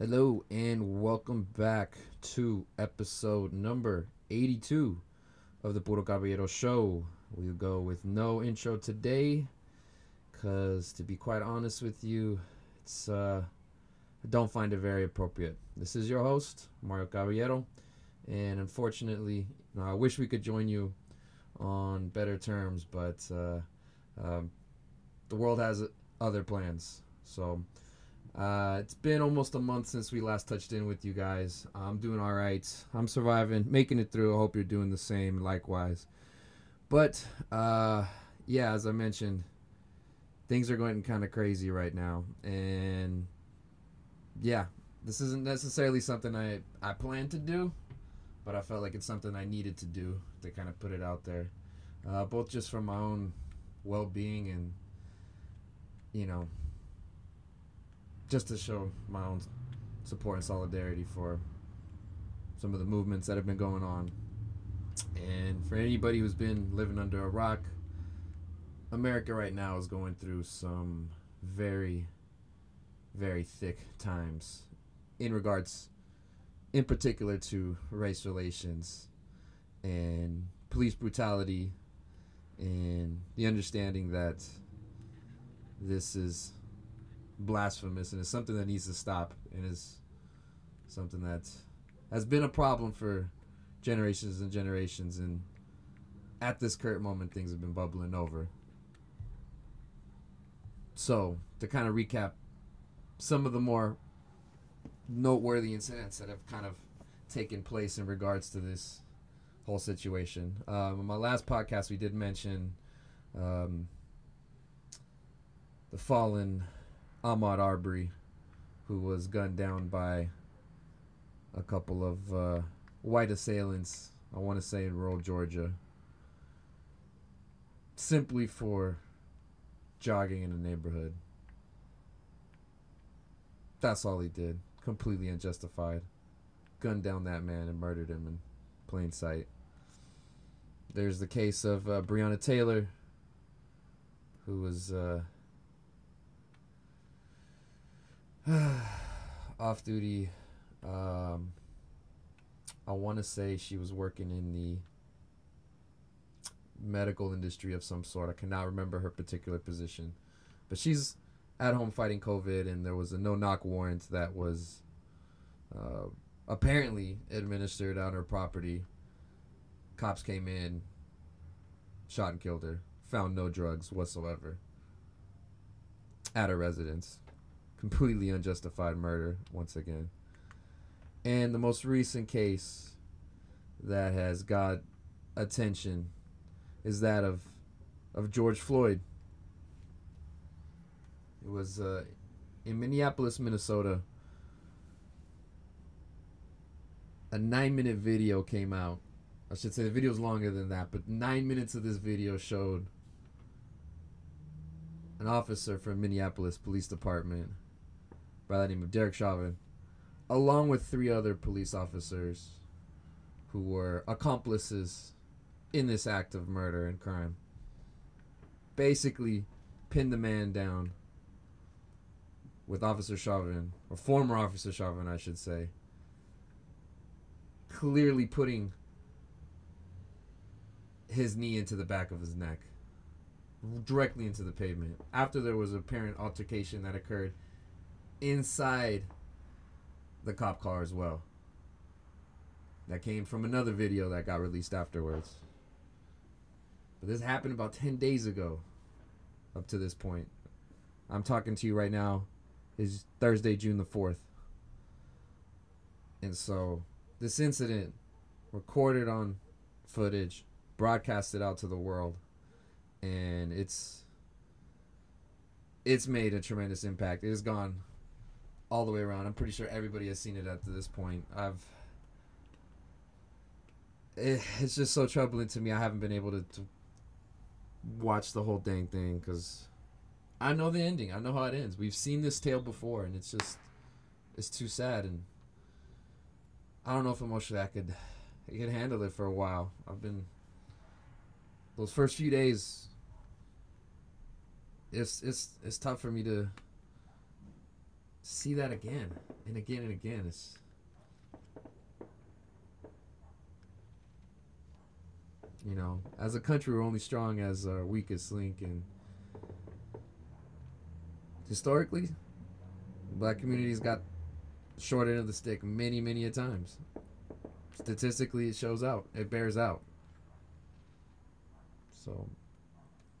Hello and welcome back to episode number 82 of the Puro Caballero Show. We'll go with no intro today because, to be quite honest with you, it's uh, I don't find it very appropriate. This is your host, Mario Caballero, and unfortunately, I wish we could join you on better terms, but uh, um, the world has other plans. So uh, it's been almost a month since we last touched in with you guys. I'm doing all right. I'm surviving, making it through. I hope you're doing the same, likewise. But uh, yeah, as I mentioned, things are going kind of crazy right now, and yeah, this isn't necessarily something I I plan to do, but I felt like it's something I needed to do to kind of put it out there, uh, both just for my own well-being and you know just to show my own support and solidarity for some of the movements that have been going on. And for anybody who's been living under a rock, America right now is going through some very, very thick times in regards, in particular, to race relations and police brutality and the understanding that this is blasphemous and it's something that needs to stop and is something that has been a problem for generations and generations and at this current moment things have been bubbling over. So to kind of recap some of the more noteworthy incidents that have kind of taken place in regards to this whole situation. Um, on my last podcast we did mention um, the fallen Ahmaud Arbery, who was gunned down by a couple of uh, white assailants, I want to say in rural Georgia, simply for jogging in a neighborhood. That's all he did. Completely unjustified. Gunned down that man and murdered him in plain sight. There's the case of uh, Breonna Taylor, who was. Uh, off duty. Um, I want to say she was working in the medical industry of some sort. I cannot remember her particular position, but she's at home fighting COVID, and there was a no knock warrant that was uh, apparently administered on her property. Cops came in, shot and killed her. Found no drugs whatsoever at her residence completely unjustified murder once again. And the most recent case that has got attention is that of of George Floyd. It was uh, in Minneapolis, Minnesota. A nine minute video came out. I should say the video is longer than that, but nine minutes of this video showed an officer from Minneapolis Police Department by the name of Derek Chauvin, along with three other police officers who were accomplices in this act of murder and crime. Basically, pinned the man down with Officer Chauvin, or former Officer Chauvin, I should say, clearly putting his knee into the back of his neck, directly into the pavement. After there was apparent altercation that occurred inside the cop car as well. That came from another video that got released afterwards. But this happened about 10 days ago, up to this point. I'm talking to you right now is Thursday, June the 4th. And so this incident recorded on footage, broadcasted out to the world, and it's it's made a tremendous impact. It has gone all the way around. I'm pretty sure everybody has seen it to this point. I've it, it's just so troubling to me. I haven't been able to, to watch the whole dang thing because I know the ending. I know how it ends. We've seen this tale before, and it's just it's too sad. And I don't know if emotionally I could I could handle it for a while. I've been those first few days. It's it's it's tough for me to see that again and again and again. It's you know, as a country, we're only strong as our weakest link, and historically, black communities got short end of the stick many, many a times. Statistically, it shows out. It bears out. So,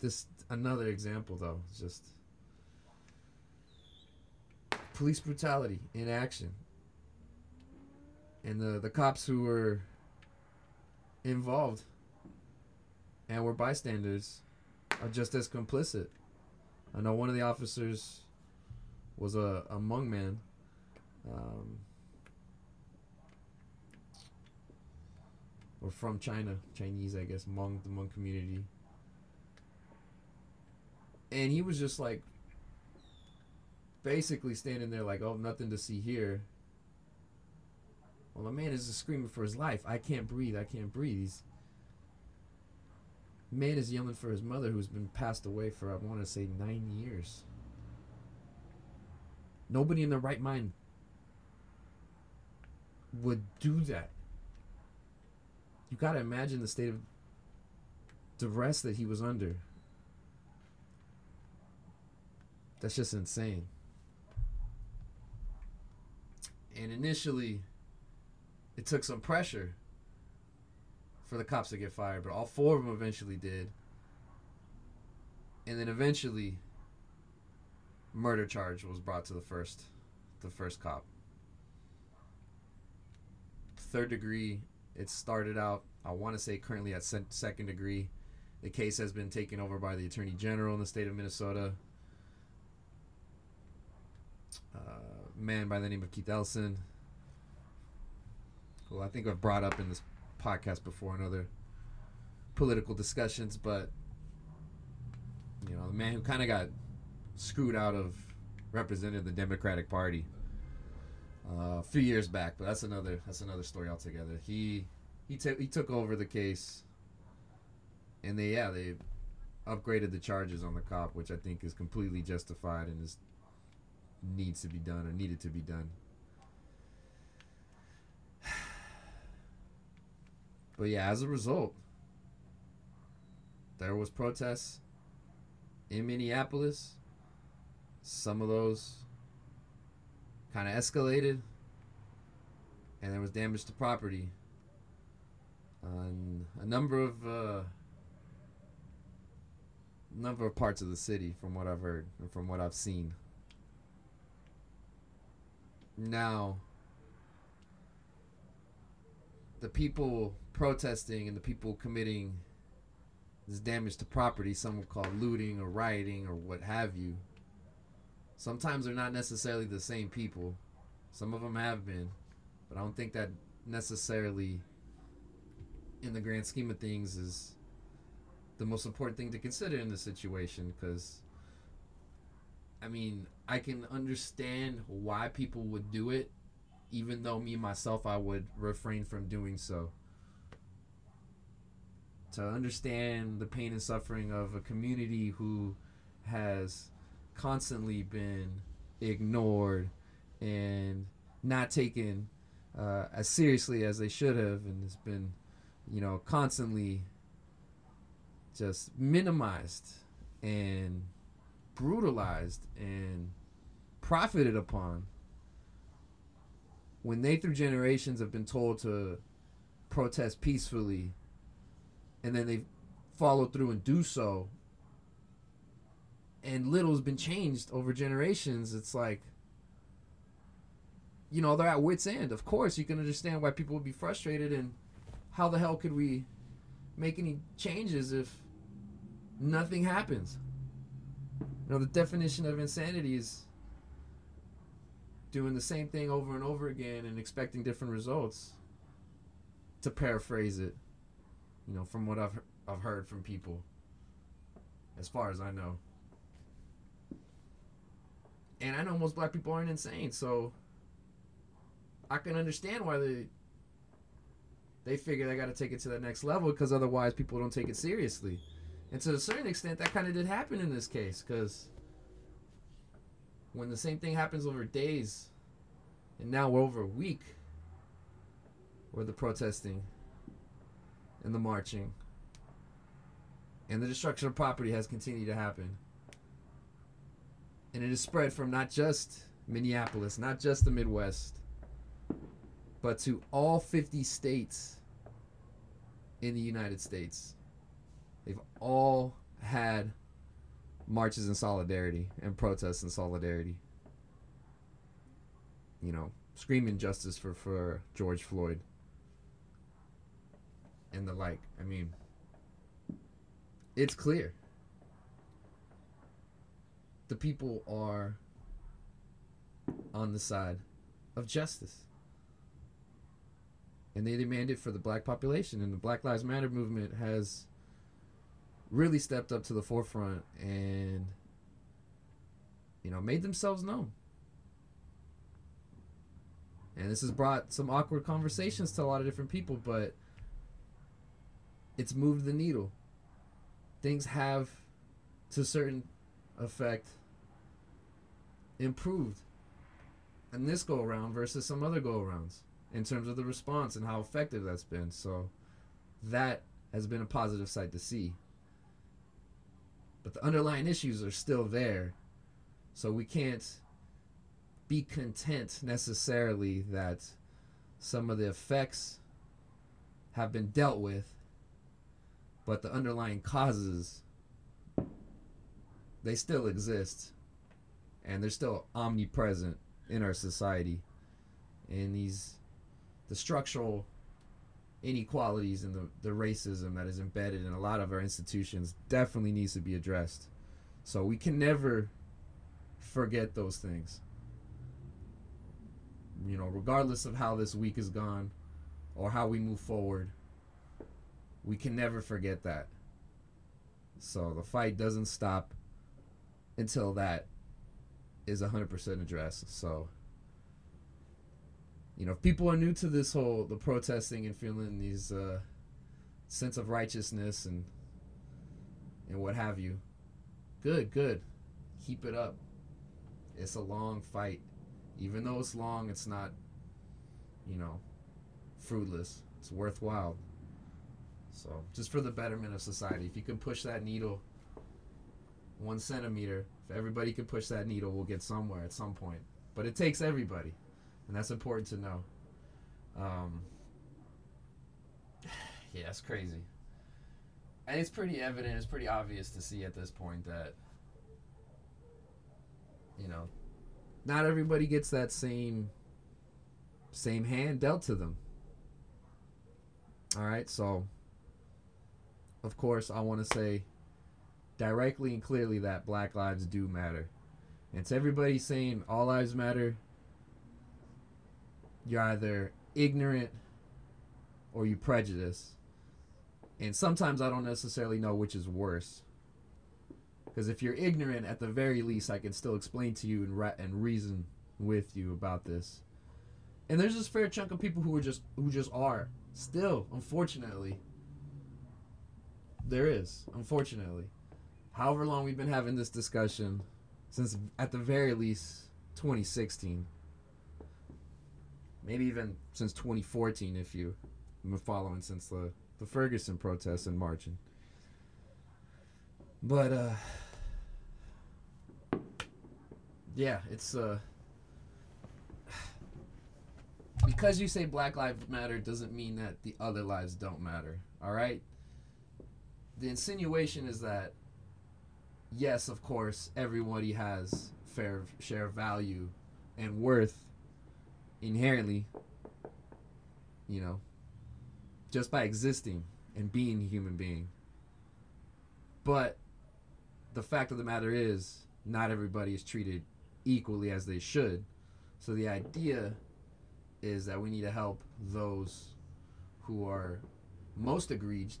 this another example though. Just police brutality in action, and the the cops who were involved and were bystanders are just as complicit. I know one of the officers was a, a Hmong man. Um, or from China, Chinese, I guess, Hmong, the Hmong community. And he was just like, basically standing there like, oh, nothing to see here. Well, the man is just screaming for his life. I can't breathe. I can't breathe. He's, man is yelling for his mother who's been passed away for, I want to say, nine years. Nobody in their right mind would do that. You got to imagine the state of duress that he was under. That's just insane. And initially, it took some pressure for the cops to get fired, but all four of them eventually did. And then eventually, murder charge was brought to the first, the first cop. Third degree. It started out. I want to say currently at se- second degree. The case has been taken over by the attorney general in the state of Minnesota. Uh, man by the name of Keith Ellison, who I think I've brought up in this podcast before in other political discussions, but you know, the man who kind of got screwed out of represented the Democratic Party uh, a few years back, but that's another that's another story altogether. He he took he took over the case, and they yeah they upgraded the charges on the cop, which I think is completely justified and is needs to be done or needed to be done. But yeah, as a result, there was protests in Minneapolis. Some of those kind of escalated, and there was damage to property on a number of uh, number of parts of the city, from what I've heard and from what I've seen. Now, the people protesting and the people committing this damage to property, some would call looting or rioting or what have you, sometimes they're not necessarily the same people. Some of them have been, but I don't think that necessarily, in the grand scheme of things, is the most important thing to consider in this situation because. I mean, I can understand why people would do it even though me myself I would refrain from doing so. To understand the pain and suffering of a community who has constantly been ignored and not taken uh, as seriously as they should have, and has been, you know, constantly just minimized and brutalized and profited upon when they through generations have been told to protest peacefully and then they follow through and do so. And little's been changed over generations. It's like you know they're at wits end. Of course you can understand why people would be frustrated and how the hell could we make any changes if nothing happens you know the definition of insanity is doing the same thing over and over again and expecting different results. To paraphrase it, you know, from what I've I've heard from people, as far as I know. And I know most black people aren't insane, so I can understand why they they figure they got to take it to the next level because otherwise people don't take it seriously. And to a certain extent, that kind of did happen in this case because when the same thing happens over days, and now we're over a week, where the protesting and the marching and the destruction of property has continued to happen. And it has spread from not just Minneapolis, not just the Midwest, but to all 50 states in the United States. They've all had marches in solidarity and protests in solidarity. You know, screaming justice for, for George Floyd and the like. I mean, it's clear. The people are on the side of justice. And they demand it for the black population. And the Black Lives Matter movement has really stepped up to the forefront and, you know, made themselves known. And this has brought some awkward conversations to a lot of different people, but it's moved the needle. Things have, to a certain effect, improved in this go around versus some other go arounds in terms of the response and how effective that's been. So that has been a positive sight to see. But the underlying issues are still there. So we can't be content necessarily that some of the effects have been dealt with but the underlying causes they still exist and they're still omnipresent in our society and these the structural inequalities and the, the racism that is embedded in a lot of our institutions definitely needs to be addressed so we can never forget those things you know regardless of how this week is gone or how we move forward we can never forget that. So the fight doesn't stop until that is 100% addressed. So, you know, if people are new to this whole the protesting and feeling these uh, sense of righteousness and and what have you, good, good, keep it up. It's a long fight, even though it's long. It's not, you know, fruitless. It's worthwhile. So just for the betterment of society, if you can push that needle one centimeter, if everybody can push that needle, we'll get somewhere at some point. But it takes everybody, and that's important to know. Um, yeah, it's crazy. And it's pretty evident, it's pretty obvious to see at this point that, you know, not everybody gets that same same hand dealt to them. All right, so of course, I want to say directly and clearly that black lives do matter. And to everybody saying all lives matter, you're either ignorant or you prejudice. And sometimes I don't necessarily know which is worse. Because if you're ignorant, at the very least, I can still explain to you and, re- and reason with you about this. And there's this fair chunk of people who are just who just are still, unfortunately, there is, unfortunately. However long we've been having this discussion, since at the very least 2016, maybe even since 2014 if you have been following since the, the Ferguson protests and marching. But, uh, yeah, it's, uh, because you say Black Lives Matter doesn't mean that the other lives don't matter, all right? the insinuation is that yes, of course, everybody has fair share value and worth inherently, you know, just by existing and being a human being. But the fact of the matter is, not everybody is treated equally as they should. So the idea is that we need to help those who are most aggrieved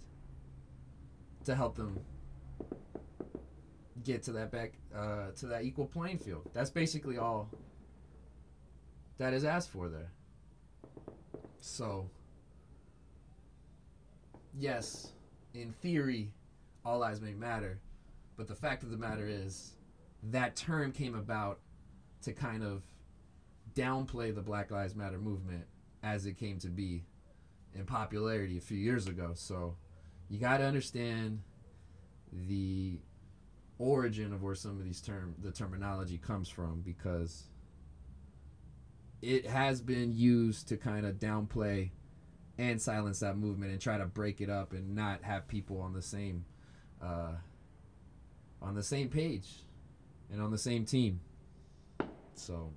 to help them get to that back uh, to that equal playing field. That's basically all that is asked for there. So, yes, in theory, all lives may matter, but the fact of the matter is that term came about to kind of downplay the Black Lives Matter movement as it came to be in popularity a few years ago. So you got to understand the origin of where some of these term the terminology comes from because it has been used to kind of downplay and silence that movement and try to break it up and not have people on the same uh, on the same page and on the same team. So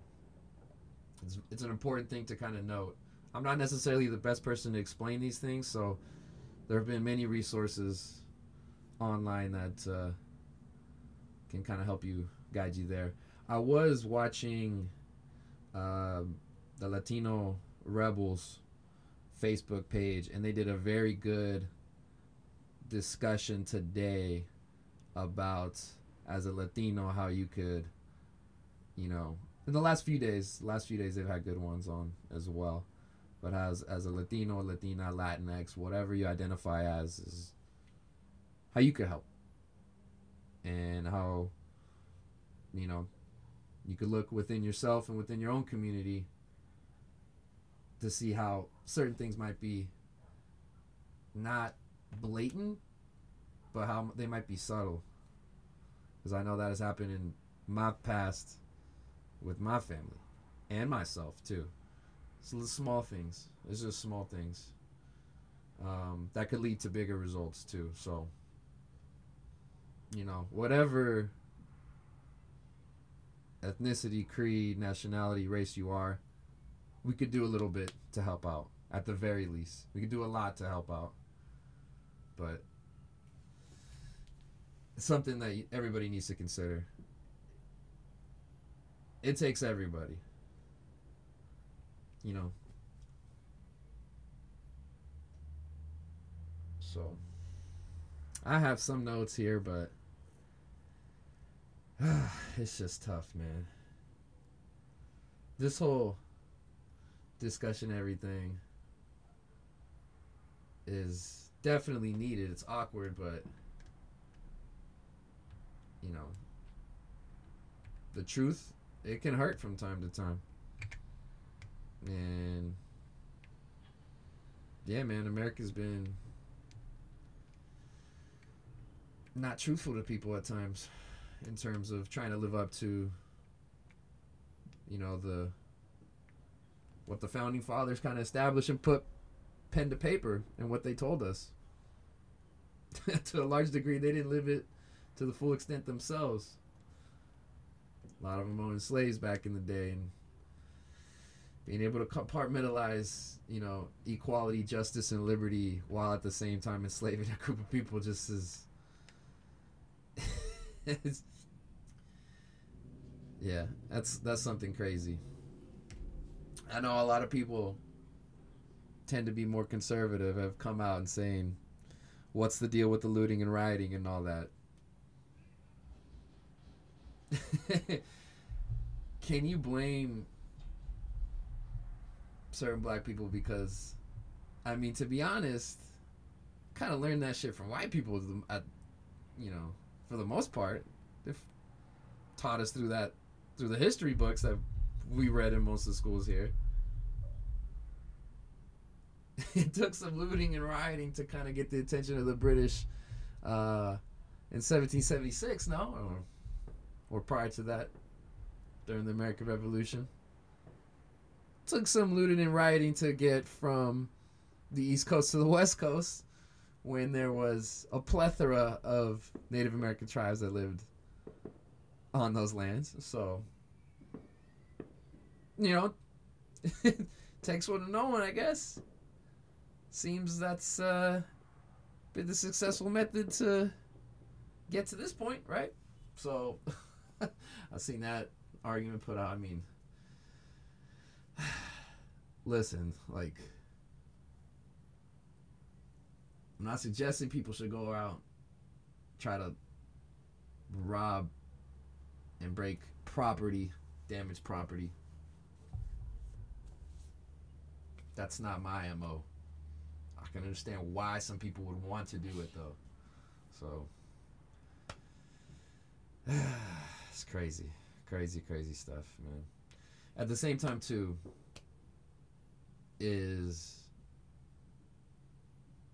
it's, it's an important thing to kind of note. I'm not necessarily the best person to explain these things, so there have been many resources online that uh, can kind of help you guide you there. I was watching uh, the Latino Rebels Facebook page, and they did a very good discussion today about as a Latino how you could, you know, in the last few days, last few days they've had good ones on as well. But as as a Latino, Latina, Latinx, whatever you identify as, is how you could help, and how, you know, you could look within yourself and within your own community to see how certain things might be not blatant, but how they might be subtle. Because I know that has happened in my past with my family and myself too. So the small things. It's just small things um, that could lead to bigger results too. So, you know, whatever ethnicity, creed, nationality, race you are, we could do a little bit to help out. At the very least, we could do a lot to help out. But something that everybody needs to consider. It takes everybody. You know. So I have some notes here, but it's just tough, man. This whole discussion, everything, is definitely needed. It's awkward, but you know, the truth, it can hurt from time to time. And yeah, man, America's been not truthful to people at times in terms of trying to live up to you know the what the founding fathers kind of established and put pen to paper and what they told us. To a large degree they didn't live it to the full extent themselves. A lot of them owned slaves back in the day and being able to compartmentalize you know equality justice and liberty while at the same time enslaving a group of people just is yeah, that's that's something crazy. I know a lot of people tend to be more conservative have come out and saying what's the deal with the looting and rioting and all that. Can you blame certain black people because I mean to be honest, kind of learned that shit from white people at you know, for the most part. They've taught us through that through the history books that we read in most of the schools here. it took some looting and rioting to kind of get the attention of the British uh, in 1776, no? Or, or prior to that, during the American Revolution. It took some looting and rioting to get from the East Coast to the West Coast when there was a plethora of Native American tribes that lived on those lands. So, you know, takes one to know one, I guess. Seems that's uh, been the successful method to get to this point, right? So, I've seen that argument put out. I mean, listen, like, I'm not suggesting people should go out try to rob and break property, damage property. That's not my MO. I can understand why some people would want to do it though. So it's crazy. crazy, crazy stuff, man. At the same time, too, is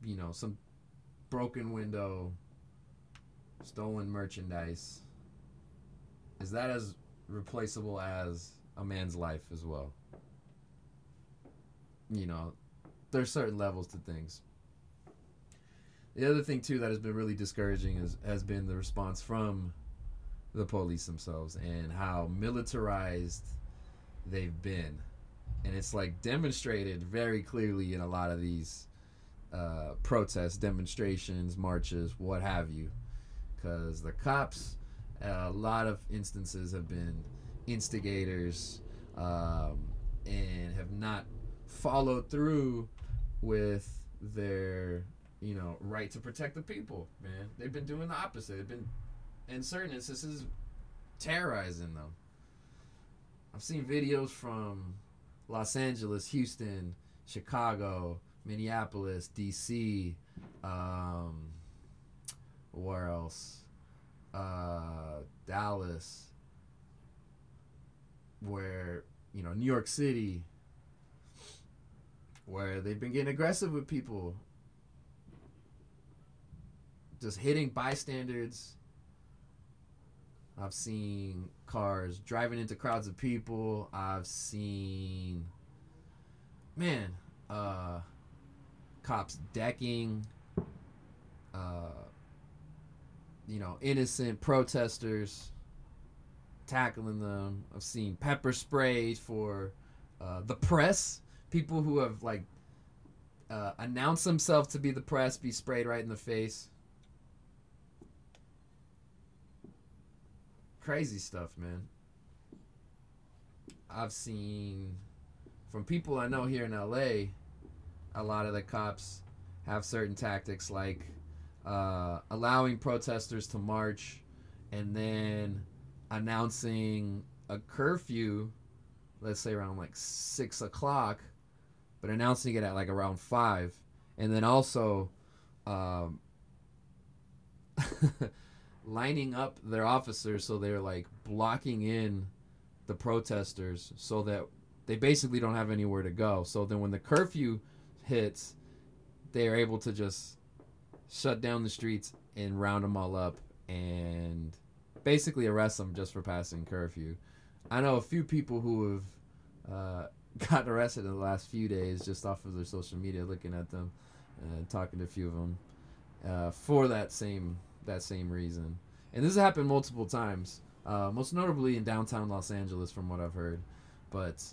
you know some broken window, stolen merchandise. Is that as replaceable as a man's life as well? You know, there's certain levels to things. The other thing too that has been really discouraging is has been the response from the police themselves and how militarized they've been. And it's like demonstrated very clearly in a lot of these uh, protests, demonstrations, marches, what have you. Because the cops, a lot of instances have been instigators um, and have not followed through with their, you know, right to protect the people, man. They've been doing the opposite. They've been, in certain instances, terrorizing them. I've seen videos from Los Angeles, Houston, Chicago, Minneapolis, D.C., um, where else? Uh, Dallas, where you know New York City, where they've been getting aggressive with people, just hitting bystanders. I've seen cars driving into crowds of people. I've seen, man, uh, cops decking, uh, you know, innocent protesters, tackling them. I've seen pepper sprays for uh, the press. People who have like uh, announced themselves to be the press be sprayed right in the face. Crazy stuff, man. I've seen from people I know here in LA, a lot of the cops have certain tactics like uh, allowing protesters to march and then announcing a curfew, let's say around like six o'clock, but announcing it at like around five, and then also um, lining up their officers so they're like blocking in the protesters so that they basically don't have anywhere to go. So then when the curfew hits, they are able to just shut down the streets and round them all up and basically arrest them just for passing curfew. I know a few people who have uh, arrested in the last few days just off of their social media, looking at them and talking to a few of them uh, for that same that same reason. And this has happened multiple times, uh, most notably in downtown Los Angeles, from what I've heard. But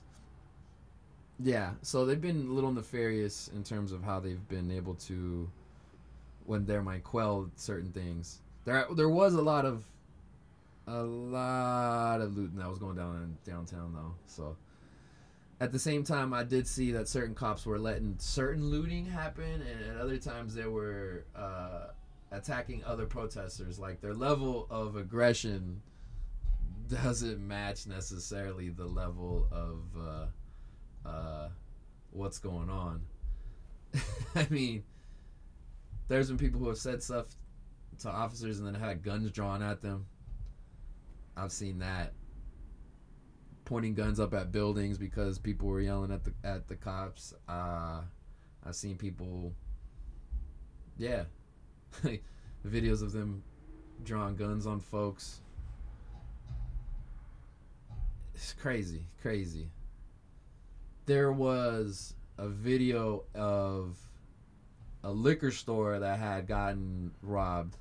yeah, so they've been a little nefarious in terms of how they've been able to, when there might quell certain things. There, there was a lot of, a lot of looting that was going down in downtown though. So, at the same time, I did see that certain cops were letting certain looting happen, and at other times they were uh, attacking other protesters. Like their level of aggression doesn't match necessarily the level of. Uh, uh, what's going on. I mean, there's been people who have said stuff to officers and then had guns drawn at them. I've seen that. Pointing guns up at buildings because people were yelling at the at the cops. Uh, I've seen people. Yeah, videos of them drawing guns on folks. It's crazy, crazy there was a video of a liquor store that had gotten robbed.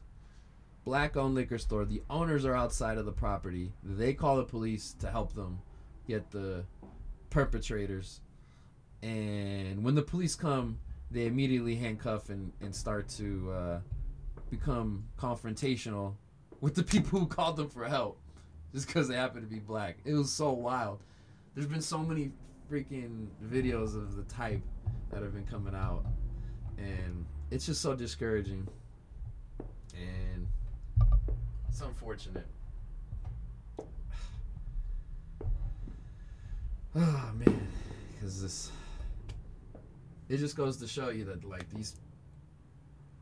Black owned liquor store. The owners are outside of the property. They call the police to help them get the perpetrators. And when the police come, they immediately handcuff and, and start to uh, become confrontational with the people who called them for help just because they happen to be black. It was so wild. There's been so many freaking videos of the type that have been coming out, and it's just so discouraging, and it's unfortunate. Oh man, because this it just goes to show you that like these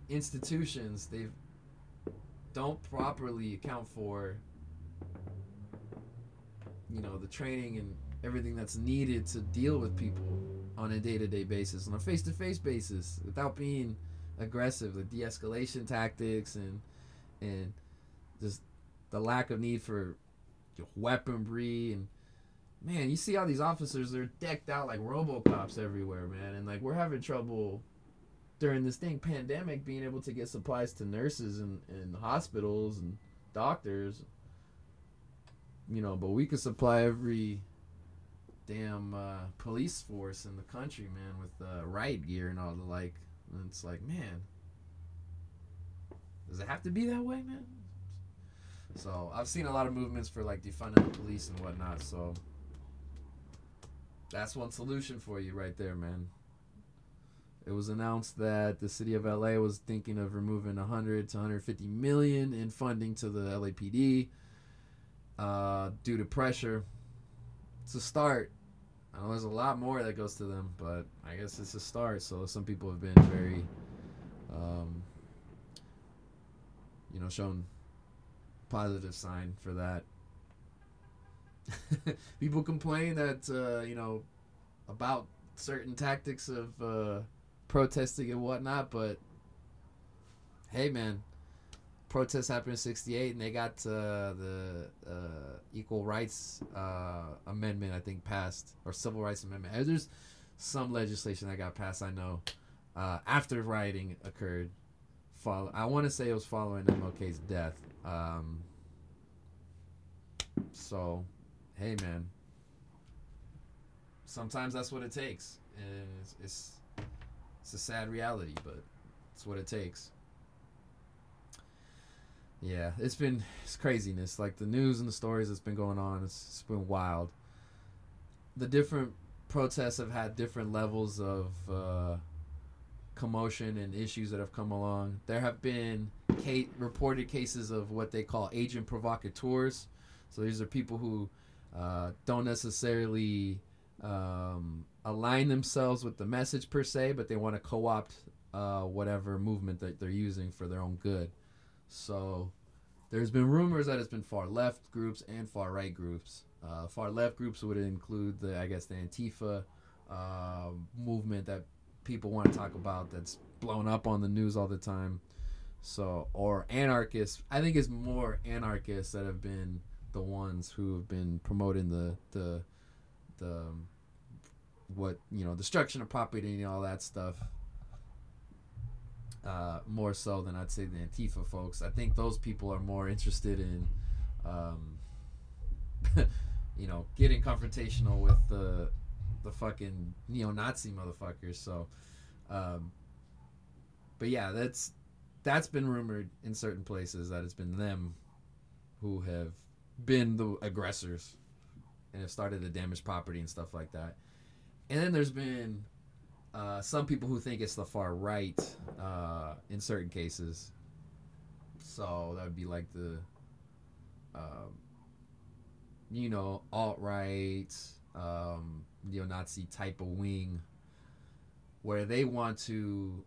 institutions they don't properly account for you know the training and everything that's needed to deal with people on a day-to-day basis on a face-to-face basis without being aggressive the de-escalation tactics and and just the lack of need for weaponry and man you see all these officers they're decked out like robocops everywhere man. And like we're having trouble during this thing pandemic being able to get supplies to nurses and, and hospitals and doctors you know but we could supply every damn uh, police force in the country man with uh, riot gear and all the like. And it's like man does it have to be that way man? So i've seen a lot of movements for like defunding the police and whatnot so that's one solution for you right there man. It was announced that the city of LA was thinking of removing 100 to 150 million in funding to the LAPD uh, due to pressure. It's a start. I know there's a lot more that goes to them, but I guess it's a start. So some people have been very, um, you know, shown positive sign for that. people complain that uh, you know about certain tactics of uh, protesting and whatnot, but hey, man, protests happened in '68, and they got uh, the uh, Equal Rights uh, Amendment, I think, passed or Civil Rights Amendment. There's some legislation that got passed, I know, uh, after rioting occurred. Follow, I want to say it was following MLK's death. Um, so, hey, man. Sometimes that's what it takes, and it's, it's it's a sad reality, but it's what it takes. Yeah, it's been it's craziness. Like the news and the stories that's been going on, it's, it's been wild. The different protests have had different levels of uh, commotion and issues that have come along. There have been reported cases of what they call agent provocateurs. So these are people who uh, don't necessarily um, align themselves with the message per se, but they want to co-opt uh, whatever movement that they're using for their own good. So there's been rumors that it's been far left groups and far right groups. Uh, far left groups would include the, I guess, the Antifa uh, movement that people want to talk about that's blown up on the news all the time. So, or anarchists. I think it's more anarchists that have been the ones who have been promoting the the the what you know destruction of property and all that stuff uh, more so than I'd say the Antifa folks. I think those people are more interested in, um, you know, getting confrontational with the the fucking neo-Nazi motherfuckers. So, um, but yeah, that's that's been rumored in certain places that it's been them who have been the aggressors and have started to damage property and stuff like that. And then there's been uh, some people who think it's the far right uh, in certain cases. So that would be like the, uh, you know, alt right, um, neo Nazi type of wing, where they want to,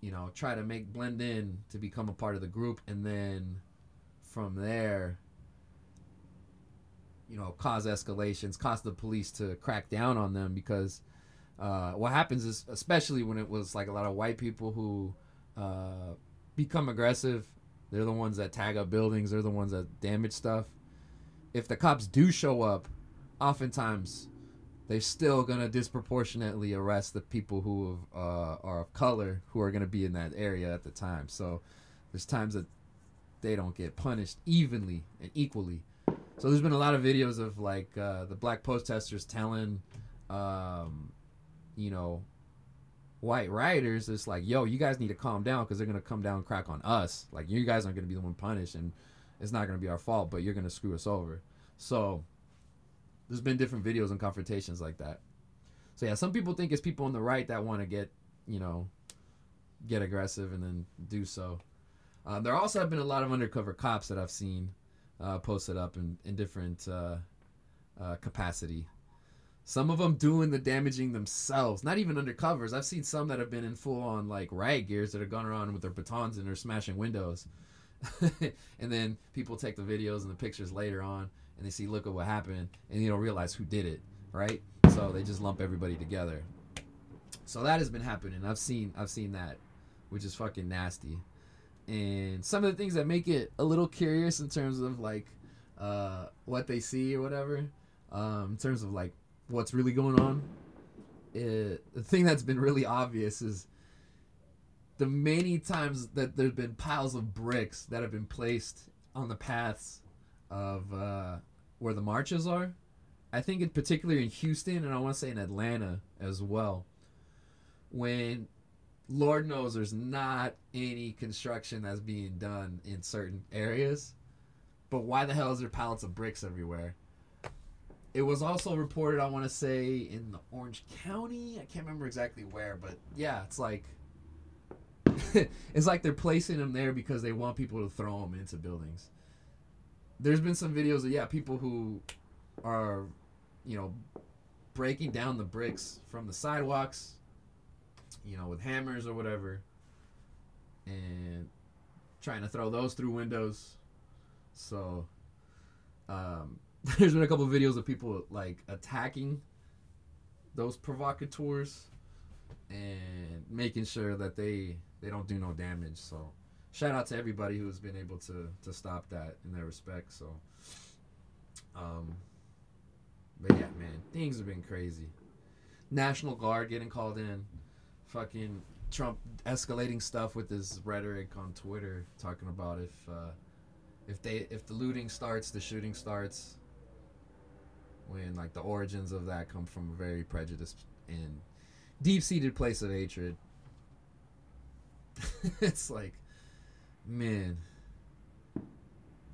you know, try to make blend in to become a part of the group, and then from there, you know, cause escalations, cause the police to crack down on them because uh, what happens is, especially when it was like a lot of white people who uh, become aggressive, they're the ones that tag up buildings, they're the ones that damage stuff. If the cops do show up, oftentimes they're still gonna disproportionately arrest the people who have, uh, are of color who are gonna be in that area at the time. So there's times that they don't get punished evenly and equally. So there's been a lot of videos of like uh, the black protesters telling um, you know, white rioters, it's like, yo, you guys need to calm down because they're gonna come down and crack on us. Like you guys aren't gonna be the one punished, and it's not gonna be our fault, but you're gonna screw us over. So there's been different videos and confrontations like that. So yeah, some people think it's people on the right that want to get, you know, get aggressive and then do so. Uh, there also have been a lot of undercover cops that I've seen uh, posted up in, in different uh, uh capacity. Some of them doing the damaging themselves, not even undercovers. I've seen some that have been in full on like riot gears that have gone around with their batons and they're smashing windows. and then people take the videos and the pictures later on and they see look at what happened and you don't realize who did it right so they just lump everybody together so that has been happening i've seen i've seen that which is fucking nasty and some of the things that make it a little curious in terms of like uh, what they see or whatever um, in terms of like what's really going on it, the thing that's been really obvious is the many times that there's been piles of bricks that have been placed on the paths of uh, where the marches are. I think in particular in Houston and I want to say in Atlanta as well. When Lord knows there's not any construction that's being done in certain areas, but why the hell is there pallets of bricks everywhere? It was also reported, I want to say, in the Orange County. I can't remember exactly where, but yeah, it's like it's like they're placing them there because they want people to throw them into buildings. There's been some videos of yeah, people who are, you know, breaking down the bricks from the sidewalks, you know, with hammers or whatever, and trying to throw those through windows. So, um, there's been a couple of videos of people like attacking those provocateurs and making sure that they they don't do no damage. So shout out to everybody who's been able to to stop that in their respect. So um but yeah, man, things have been crazy. National Guard getting called in. Fucking Trump escalating stuff with his rhetoric on Twitter talking about if uh if they if the looting starts, the shooting starts when like the origins of that come from a very prejudiced and deep-seated place of hatred. It's like, man,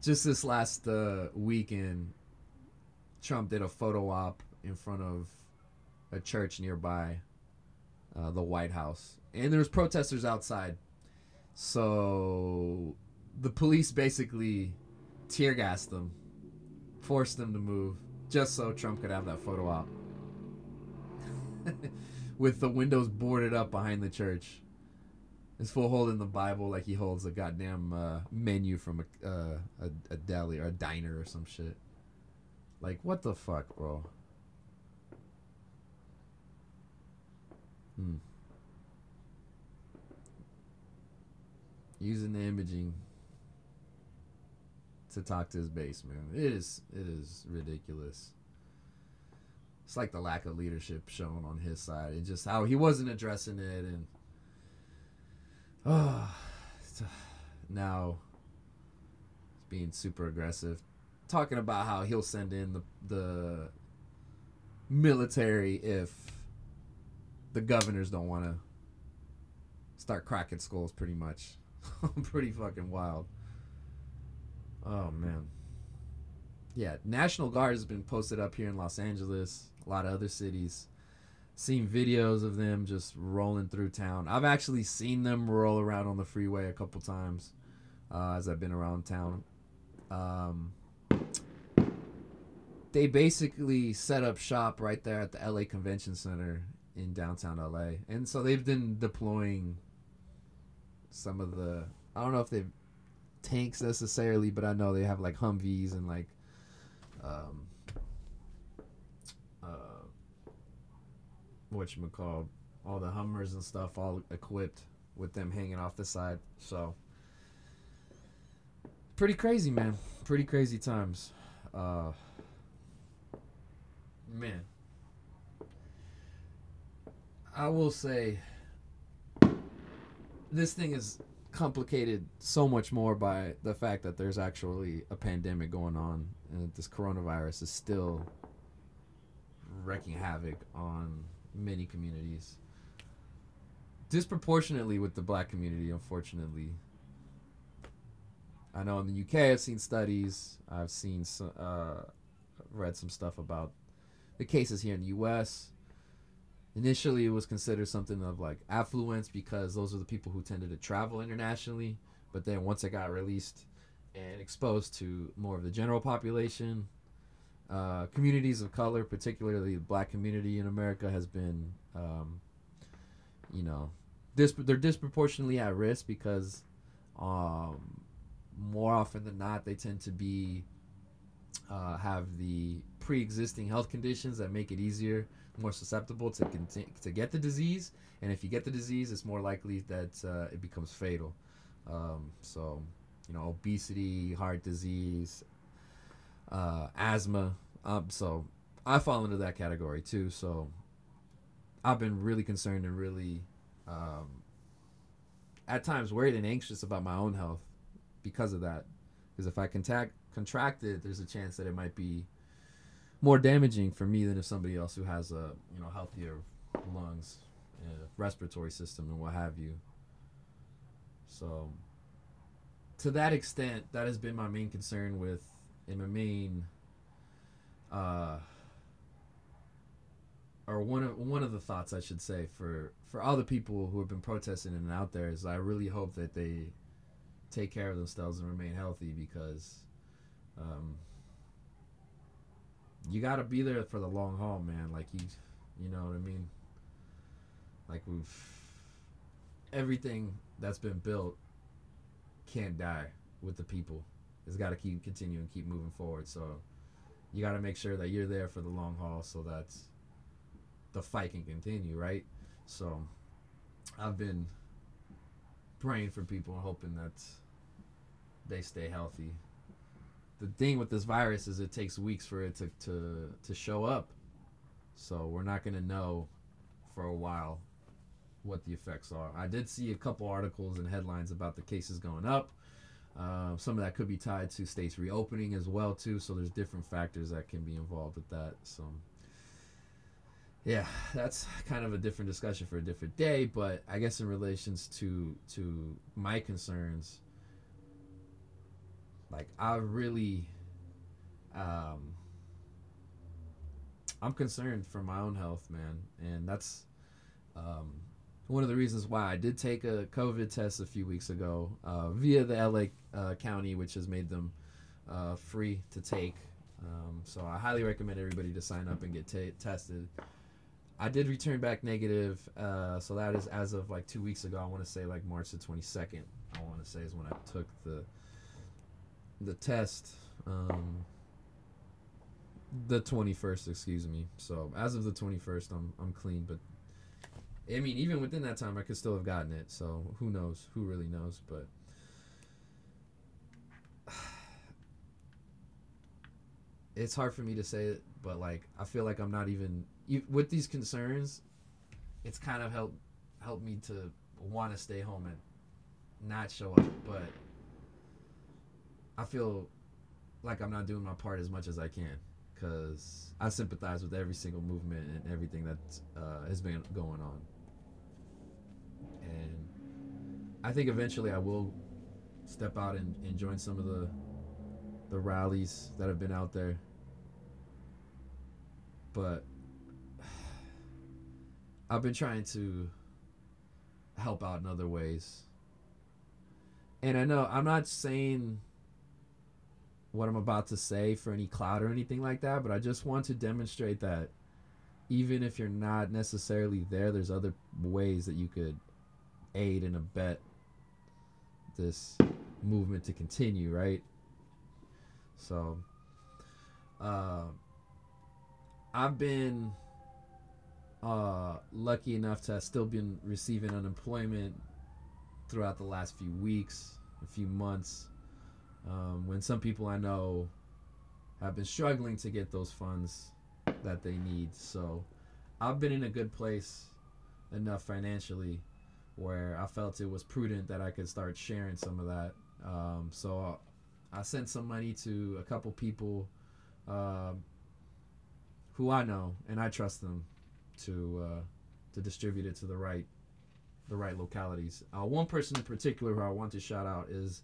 just this last uh, weekend, Trump did a photo op in front of a church nearby uh, the White House, and there was protesters outside. So the police basically tear gassed them, forced them to move, just so Trump could have that photo op. With the windows boarded up behind the church. This fool holding the Bible like he holds a goddamn uh, menu from a, uh, a a deli or a diner or some shit. Like what the fuck, bro? Hmm. Using the imaging to talk to his base, man. It is it is ridiculous. It's like the lack of leadership shown on his side and just how he wasn't addressing it and Oh, now being super aggressive, talking about how he'll send in the the military if the governors don't want to start cracking skulls. Pretty much, pretty fucking wild. Oh man. Yeah, National Guard has been posted up here in Los Angeles, a lot of other cities seen videos of them just rolling through town. I've actually seen them roll around on the freeway a couple times uh, as I've been around town. Um, they basically set up shop right there at the LA Convention Center in downtown LA, and so they've been deploying some of the. I don't know if they've tanks necessarily, but I know they have like Humvees and like um, what you call all the Hummers and stuff, all equipped with them hanging off the side. So pretty crazy, man. Pretty crazy times. Uh, man, I will say this thing is complicated so much more by the fact that there's actually a pandemic going on and that this coronavirus is still wreaking havoc on many communities. Disproportionately with the black community, unfortunately. I know in the UK, I've seen studies. I've seen, uh, read some stuff about the cases here in the US. Initially, it was considered something of like affluence because those are the people who tended to travel internationally. But then once it got released and exposed to more of the general population, uh, communities of color, particularly the black community in America, has been, um, you know, they're disproportionately at risk because um, more often than not they tend to be uh, have the pre-existing health conditions that make it easier, more susceptible to conti- to get the disease. And if you get the disease, it's more likely that uh, it becomes fatal. Um, so, you know, obesity, heart disease, uh, asthma. Um, so I fall into that category too. So I've been really concerned and really, um, at times, worried and anxious about my own health because of that. Because if I contact contract it, there's a chance that it might be more damaging for me than if somebody else who has a you know healthier lungs, uh, respiratory system, and what have you. So, to that extent, that has been my main concern with, and my main, uh, or one of one of the thoughts I should say for for all the people who have been protesting and out there is I really hope that they take care of themselves and remain healthy because um, you got to be there for the long haul, man. Like you, you know what I mean. Like we've everything that's been built can't die with the people. It's got to keep continuing, keep moving forward. So you got to make sure that you're there for the long haul, so that the fight can continue, right? So I've been praying for people and hoping that they stay healthy the thing with this virus is it takes weeks for it to, to, to show up. So we're not going to know for a while what the effects are. I did see a couple articles and headlines about the cases going up. Uh, some of that could be tied to states reopening as well too. So there's different factors that can be involved with that. So yeah, that's kind of a different discussion for a different day. But I guess in relations to to my concerns, like I really um I'm concerned for my own health, man, and that's um, one of the reasons why I did take a COVID test a few weeks ago uh, via the LA uh, County, which has made them uh, free to take. Um, so I highly recommend everybody to sign up and get t- tested. I did return back negative, uh, so that is as of like two weeks ago. I want to say like March the 22nd. I want to say is when I took the the test um, the 21st excuse me. So as of the 21st i'm i'm clean but i mean even within that time i could still have gotten it. So who knows? Who really knows? But it's hard for me to say it but like i feel like i'm not even with these concerns it's kind of helped helped me to want to stay home and not show up. But I feel like I'm not doing my part as much as I can because I sympathize with every single movement and everything that uh, has been going on. And I think eventually I will step out and, and join some of the the rallies that have been out there. But I've been trying to help out in other ways. And I know I'm not saying what I'm about to say for any clout or anything like that, but I just want to demonstrate that even if you're not necessarily there, there's other ways that you could aid and abet this movement to continue, right? So, uh, I've been uh, lucky enough to still been receiving unemployment throughout the last few weeks, a few months. Um, when some people I know have been struggling to get those funds that they need. So I've been in a good place enough financially where I felt it was prudent that I could start sharing some of that. Um, so I sent some money to a couple people uh, who I know and I trust them to uh, to distribute it to the right the right localities. Uh, one person in particular who I want to shout out is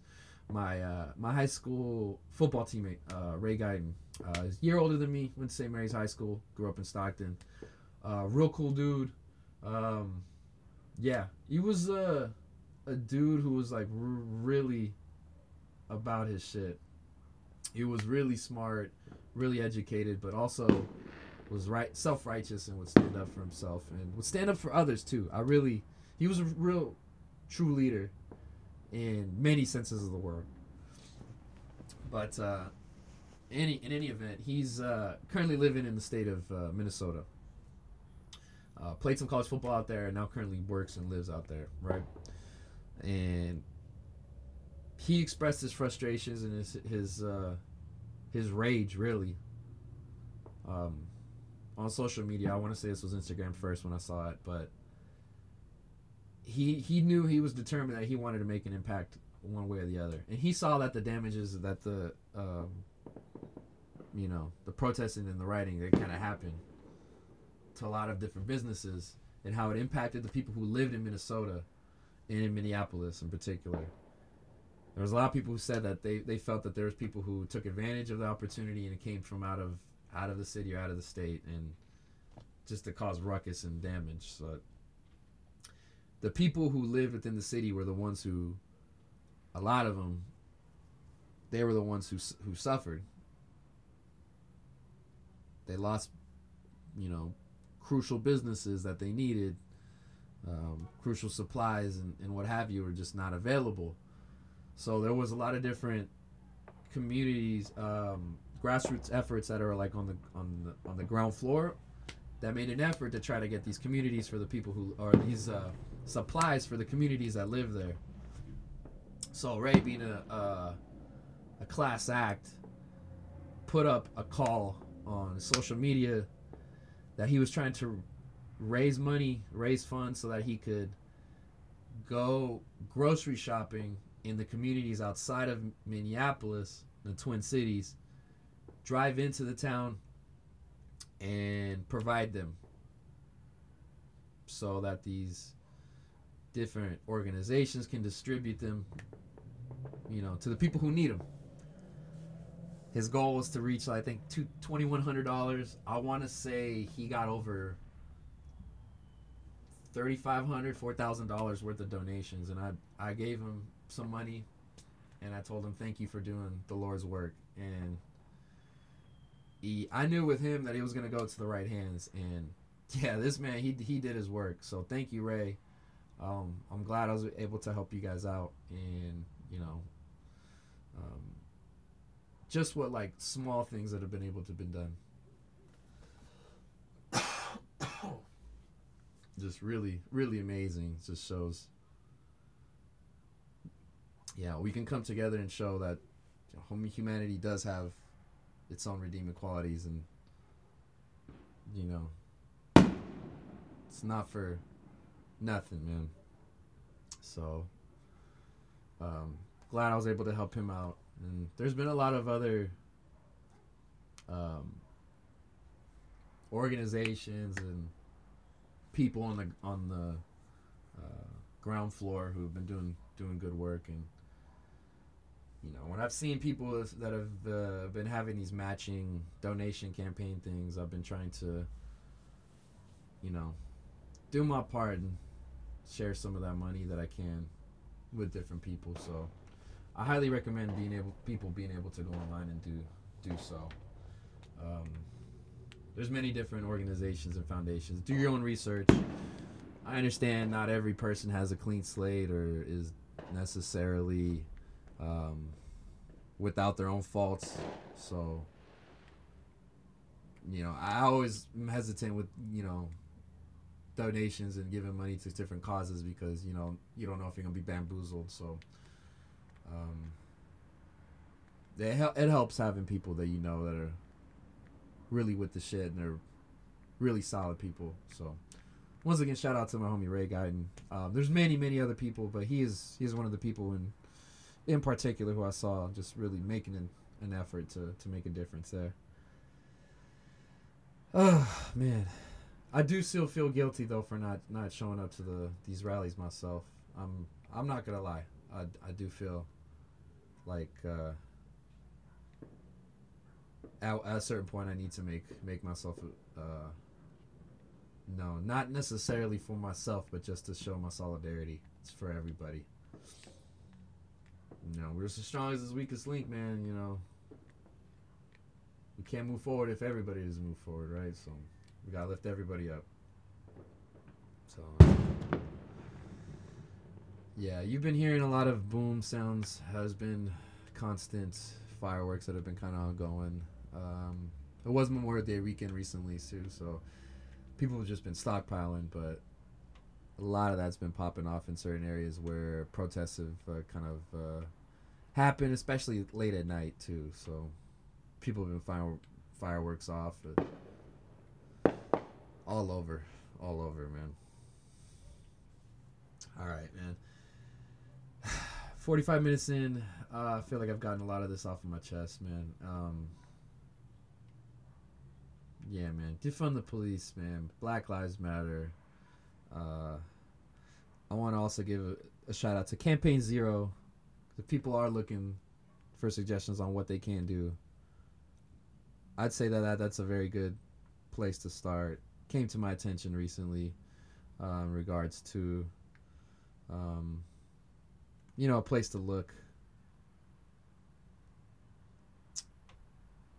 my uh, my high school football teammate uh, Ray Guyton. Uh, a year older than me. Went to St. Mary's High School. Grew up in Stockton. Uh, real cool dude. Um, yeah, he was a a dude who was like r- really about his shit. He was really smart, really educated, but also was right self righteous and would stand up for himself and would stand up for others too. I really he was a real true leader in many senses of the word. But uh, any in any event, he's uh, currently living in the state of uh, Minnesota. Uh, played some college football out there, and now currently works and lives out there, right? And he expressed his frustrations and his his uh, his rage, really, um, on social media. I want to say this was Instagram first when I saw it, but he he knew he was determined that he wanted to make an impact one way or the other, and he saw that the damages that the um, you know the protesting and the rioting that kind of happened to a lot of different businesses and how it impacted the people who lived in Minnesota and in Minneapolis in particular. There was a lot of people who said that they, they felt that there was people who took advantage of the opportunity and it came from out of out of the city or out of the state and just to cause ruckus and damage. So the people who lived within the city were the ones who a lot of them they were the ones who who suffered. They lost you know crucial businesses that they needed, um, crucial supplies and, and what have you were just not available. So there was a lot of different communities, um, grassroots efforts that are like on the on the on the ground floor that made an effort to try to get these communities for the people who are these uh, supplies for the communities that live there. So Ray, being a uh, a class act, put up a call on social media that he was trying to raise money, raise funds so that he could go grocery shopping in the communities outside of Minneapolis, the Twin Cities, drive into the town and provide them so that these different organizations can distribute them you know to the people who need them his goal was to reach, I think, two twenty one hundred dollars. I want to say he got over thirty five hundred, four thousand dollars worth of donations, and I I gave him some money, and I told him thank you for doing the Lord's work, and he I knew with him that he was gonna go to the right hands, and yeah, this man he he did his work. So thank you, Ray. Um, I'm glad I was able to help you guys out, and you know. Um, just what like small things that have been able to been done. just really, really amazing. It just shows. Yeah, we can come together and show that humanity does have its own redeeming qualities, and you know, it's not for nothing, man. So, um, glad I was able to help him out and there's been a lot of other um, organizations and people on the on the uh, ground floor who've been doing doing good work and you know when I've seen people that have uh, been having these matching donation campaign things I've been trying to you know do my part and share some of that money that I can with different people so I highly recommend being able people being able to go online and do do so. Um, there's many different organizations and foundations. Do your own research. I understand not every person has a clean slate or is necessarily um, without their own faults. So, you know, I always am hesitant with you know donations and giving money to different causes because you know you don't know if you're gonna be bamboozled. So um, it, hel- it helps having people that you know that are really with the shit and they're really solid people. So once again, shout out to my homie Ray Guyton. Um, there's many, many other people, but he is he is one of the people in in particular who I saw just really making an, an effort to to make a difference there. Oh man, I do still feel guilty though for not not showing up to the these rallies myself. I'm I'm not gonna lie. I I do feel like uh, at, at, a certain point I need to make make myself uh, no, not necessarily for myself, but just to show my solidarity. It's for everybody. You know, we're just as strong as this weakest link, man. You know, we can't move forward if everybody doesn't move forward, right? So we gotta lift everybody up. So. Yeah, you've been hearing a lot of boom sounds. Has been constant fireworks that have been kind of ongoing. Um, it was Memorial Day weekend recently too, so people have just been stockpiling, but a lot of that's been popping off in certain areas where protests have uh, kind of uh, happened, especially late at night too. So people have been firing fireworks off uh, all over, all over, man. All right, man. 45 minutes in, uh, I feel like I've gotten a lot of this off of my chest, man. Um, yeah, man. Defund the police, man. Black Lives Matter. Uh, I want to also give a, a, shout out to Campaign Zero. If people are looking for suggestions on what they can do, I'd say that, that that's a very good place to start. Came to my attention recently uh, in regards to um, you know, a place to look.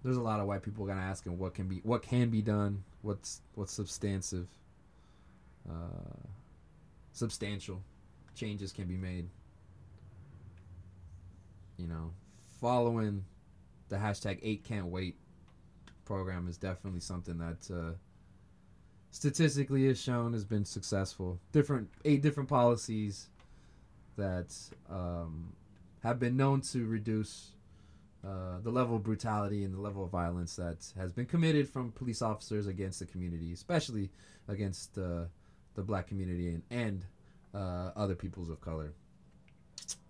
There's a lot of white people gonna asking what can be what can be done, what's what's substantive, uh, substantial changes can be made. You know, following the hashtag eight can't wait program is definitely something that uh, statistically is shown has been successful. Different eight different policies that um, have been known to reduce uh, the level of brutality and the level of violence that has been committed from police officers against the community, especially against uh, the black community and, and uh, other peoples of color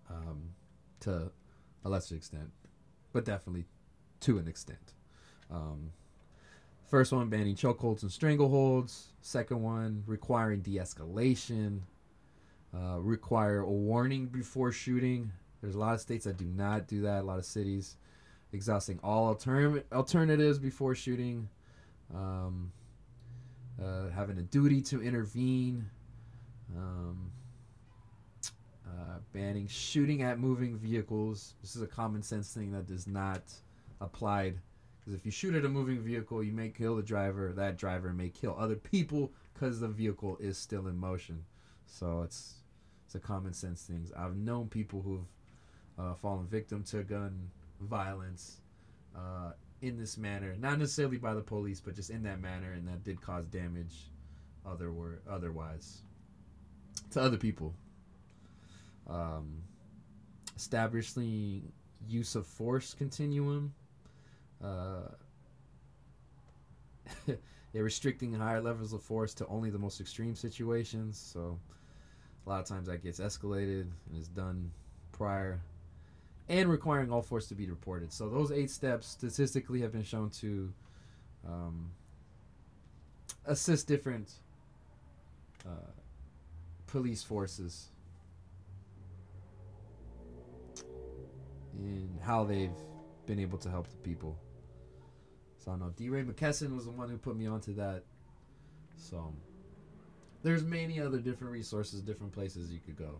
um, to a lesser extent, but definitely to an extent. Um, first one banning chokeholds and strangleholds. Second one requiring de escalation uh, require a warning before shooting. There's a lot of states that do not do that. A lot of cities exhausting all alternative alternatives before shooting. Um, uh, having a duty to intervene. Um, uh, banning shooting at moving vehicles. This is a common sense thing that does not apply. Because if you shoot at a moving vehicle, you may kill the driver. That driver may kill other people because the vehicle is still in motion. So it's it's a common sense thing. I've known people who've uh, fallen victim to gun violence uh, in this manner, not necessarily by the police, but just in that manner, and that did cause damage other otherwise to other people. Um, establishing use of force continuum. Uh, yeah, restricting higher levels of force to only the most extreme situations. So a lot of times that gets escalated and is done prior, and requiring all force to be reported. So those eight steps statistically have been shown to um, assist different uh, police forces in how they've been able to help the people. So I know DeRay Mckesson was the one who put me onto that. So there's many other different resources, different places you could go.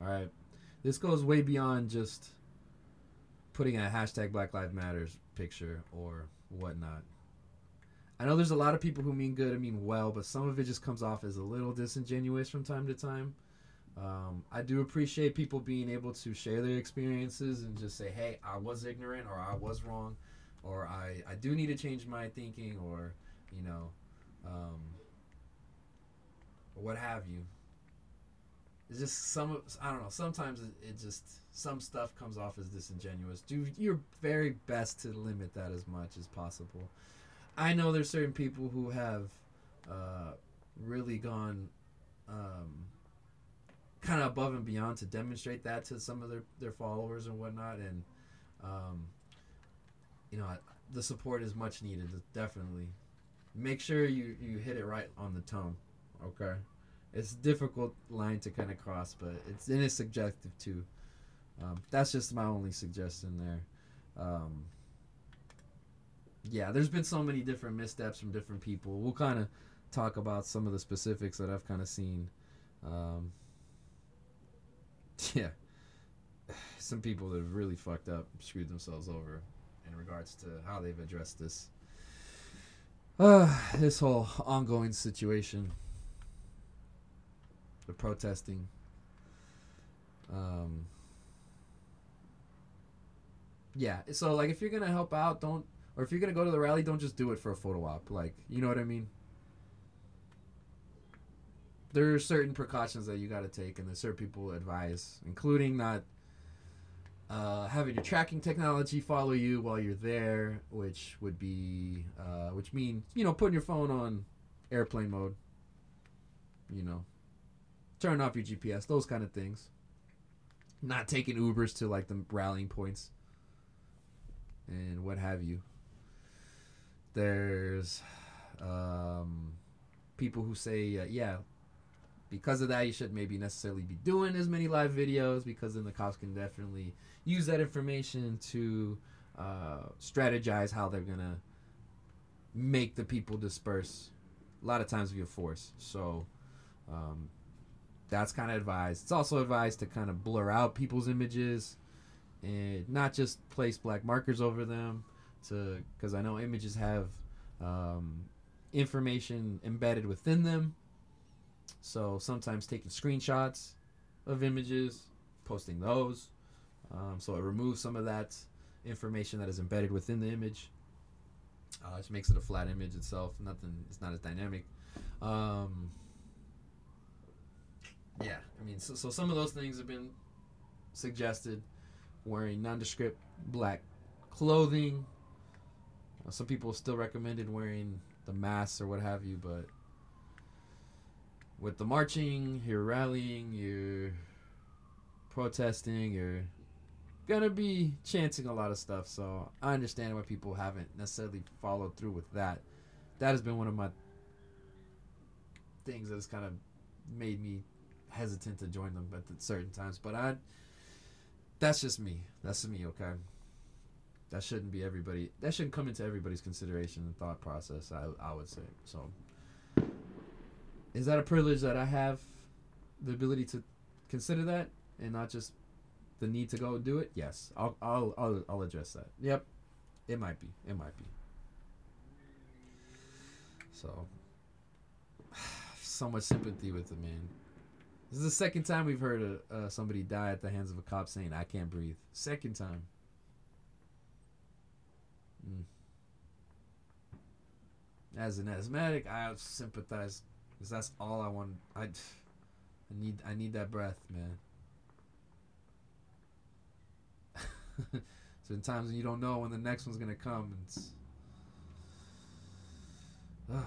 All right, this goes way beyond just putting a hashtag Black Lives Matters picture or whatnot. I know there's a lot of people who mean good and mean well, but some of it just comes off as a little disingenuous from time to time. Um, I do appreciate people being able to share their experiences and just say, "Hey, I was ignorant, or I was wrong, or I I do need to change my thinking, or you know." Um, what have you. It's just some I don't know. Sometimes it, it just some stuff comes off as disingenuous. Do your very best to limit that as much as possible. I know there's certain people who have uh, really gone um, kind of above and beyond to demonstrate that to some of their, their followers and whatnot. And, um, you know, the support is much needed, definitely. Make sure you, you hit it right on the tone. Okay, it's difficult line to kind of cross, but it's it is subjective too. Um, that's just my only suggestion there. Um, yeah, there's been so many different missteps from different people. We'll kind of talk about some of the specifics that I've kind of seen. Um, yeah, some people that have really fucked up, screwed themselves over in regards to how they've addressed this. Uh, this whole ongoing situation the protesting. Um, yeah. So like, if you're gonna help out, don't or if you're gonna go to the rally, don't just do it for a photo op. Like, you know what I mean? There are certain precautions that you got to take, and that certain people advise, including not uh, having your tracking technology follow you while you're there, which would be, uh, which means you know putting your phone on airplane mode. You know, turn off your GPS, those kind of things. Not taking Ubers to like the rallying points and what have you. There's um, people who say, uh, yeah, because of that, you shouldn't maybe necessarily be doing as many live videos because then the cops can definitely use that information to uh, strategize how they're gonna make the people disperse. A lot of times via force. So um, that's kind of advised. It's also advised to kind of blur out people's images and not just place black markers over them to because I know images have um, information embedded within them. So sometimes taking screenshots of images, posting those, um, so it removes some of that information that is embedded within the image. Uh, it makes it a flat image itself. Nothing. It's not as dynamic. Um, yeah, I mean, so, so some of those things have been suggested. Wearing nondescript black clothing, uh, some people still recommended wearing the masks or what have you, but with the marching, you're rallying, you're protesting, you're gonna be chanting a lot of stuff. So I understand why people haven't necessarily followed through with that. That has been one of my things that has kind of made me hesitant to join them at certain times. But I, that's just me. That's me. Okay that shouldn't be everybody. That shouldn't come into everybody's consideration and thought process. I I would say so. Is that a privilege that I have, the ability to consider that and not just the need to go do it? Yes, I'll I'll I'll, I'll address that. Yep, it might be. It might be. So, so much sympathy with the man. This is the second time we've heard a, uh, somebody die at the hands of a cop saying, "I can't breathe." Second time. Mm. As an asthmatic, I sympathize because that's all I want. I, I need I need that breath, man. so in times when you don't know when the next one's gonna come, it's. Uh,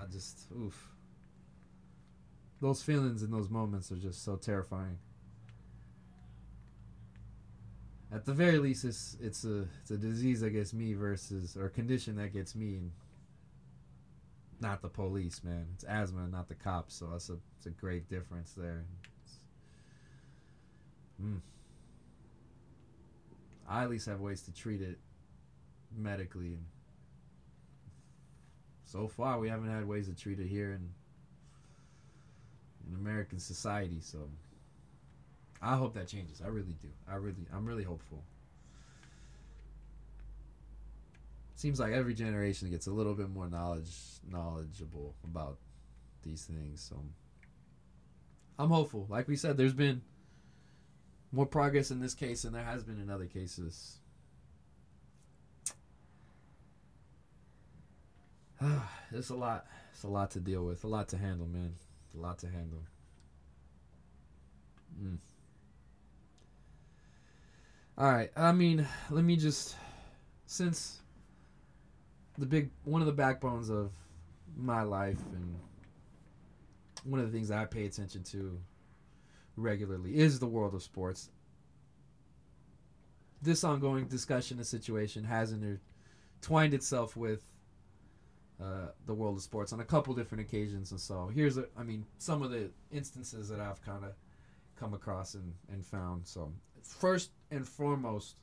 I just oof. Those feelings in those moments are just so terrifying at the very least, it's it's a it's a disease that gets me versus or condition that gets me, and not the police, man. It's asthma, not the cops. So that's a it's a great difference there. Mm. I at least have ways to treat it medically, and so far we haven't had ways to treat it here in in American society. So. I hope that changes. I really do. I really, I'm really hopeful. Seems like every generation gets a little bit more knowledge, knowledgeable about these things. So I'm hopeful. Like we said, there's been more progress in this case than there has been in other cases. it's a lot. It's a lot to deal with. A lot to handle, man. a lot to handle. Mm. All right. I mean, let me just since the big one of the backbones of my life and one of the things I pay attention to regularly is the world of sports. This ongoing discussion and situation has intertwined itself with uh, the world of sports on a couple different occasions, and so here's a, I mean, some of the instances that I've kind of come across and, and found. So first and foremost,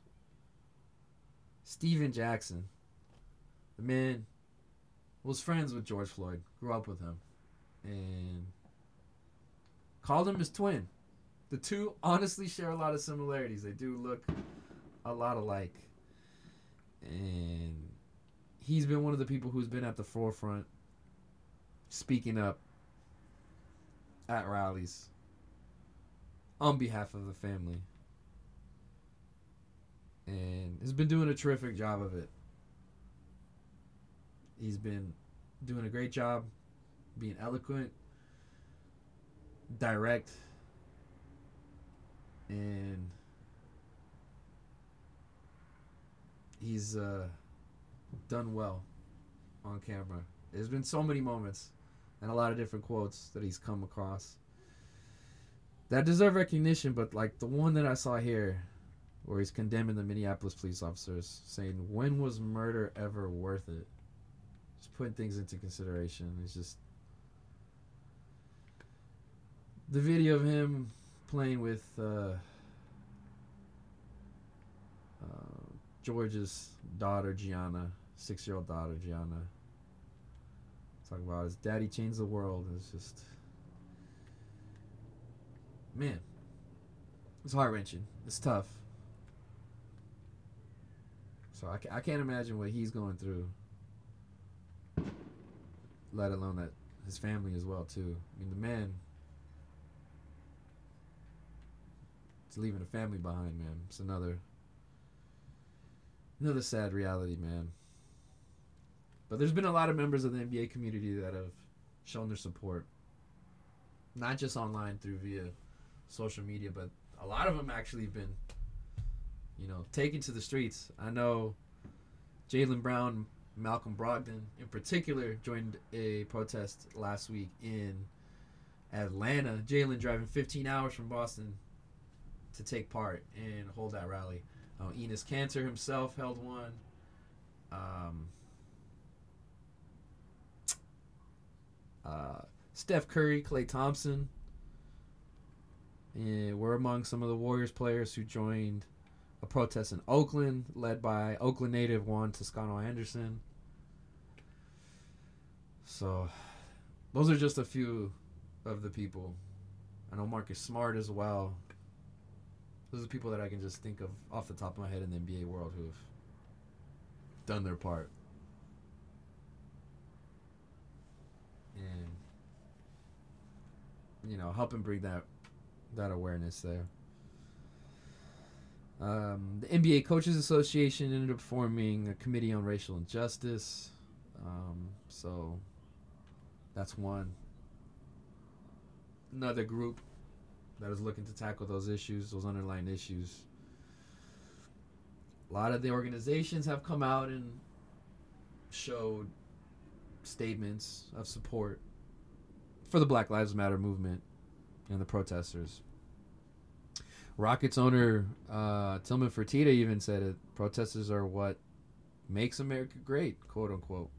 Stephen Jackson, the man was friends with George Floyd, grew up with him, and called him his twin. The two honestly share a lot of similarities. They do look a lot alike. And he's been one of the people who's been at the forefront speaking up at rallies on behalf of the family. And has been doing a terrific job of it. He's been doing a great job being eloquent, direct, and he's uh, done well on camera. There's been so many moments and a lot of different quotes that he's come across that deserve recognition, but like the one that I saw here, where he's condemning the Minneapolis police officers, saying, "When was murder ever worth it?" Just putting things into consideration. It's just the video of him playing with uh, uh, George's daughter Gianna, six-year-old daughter Gianna. Talk about his daddy changed the world. It's just man, it's heart wrenching. It's tough. So I, I can't imagine what he's going through. Let alone that his family as well too. I mean the man It's leaving a family behind, man. It's another another sad reality, man. But there's been a lot of members of the NBA community that have shown their support. Not just online through via social media, but a lot of them actually have been, you know, taken to the streets. I know Jaylen Brown, Malcolm Brogdon in particular joined a protest last week in Atlanta. Jaylen driving 15 hours from Boston to take part and hold that rally. Uh, Enes Kanter himself held one. Um, uh, Steph Curry, Klay Thompson, and were among some of the Warriors players who joined a protest in Oakland, led by Oakland native Juan Toscano Anderson. So, those are just a few of the people. I know Marcus Smart as well. Those are people that I can just think of off the top of my head in the NBA world who have done their part. And you know, helping bring that that awareness there. Um, the NBA Coaches Association ended up forming a committee on racial injustice. Um, so that's one. Another group that is looking to tackle those issues, those underlying issues. A lot of the organizations have come out and showed statements of support for the Black Lives Matter movement and the protesters. Rockets owner uh, Tillman Fertitta even said it. Protesters are what makes America great, quote unquote.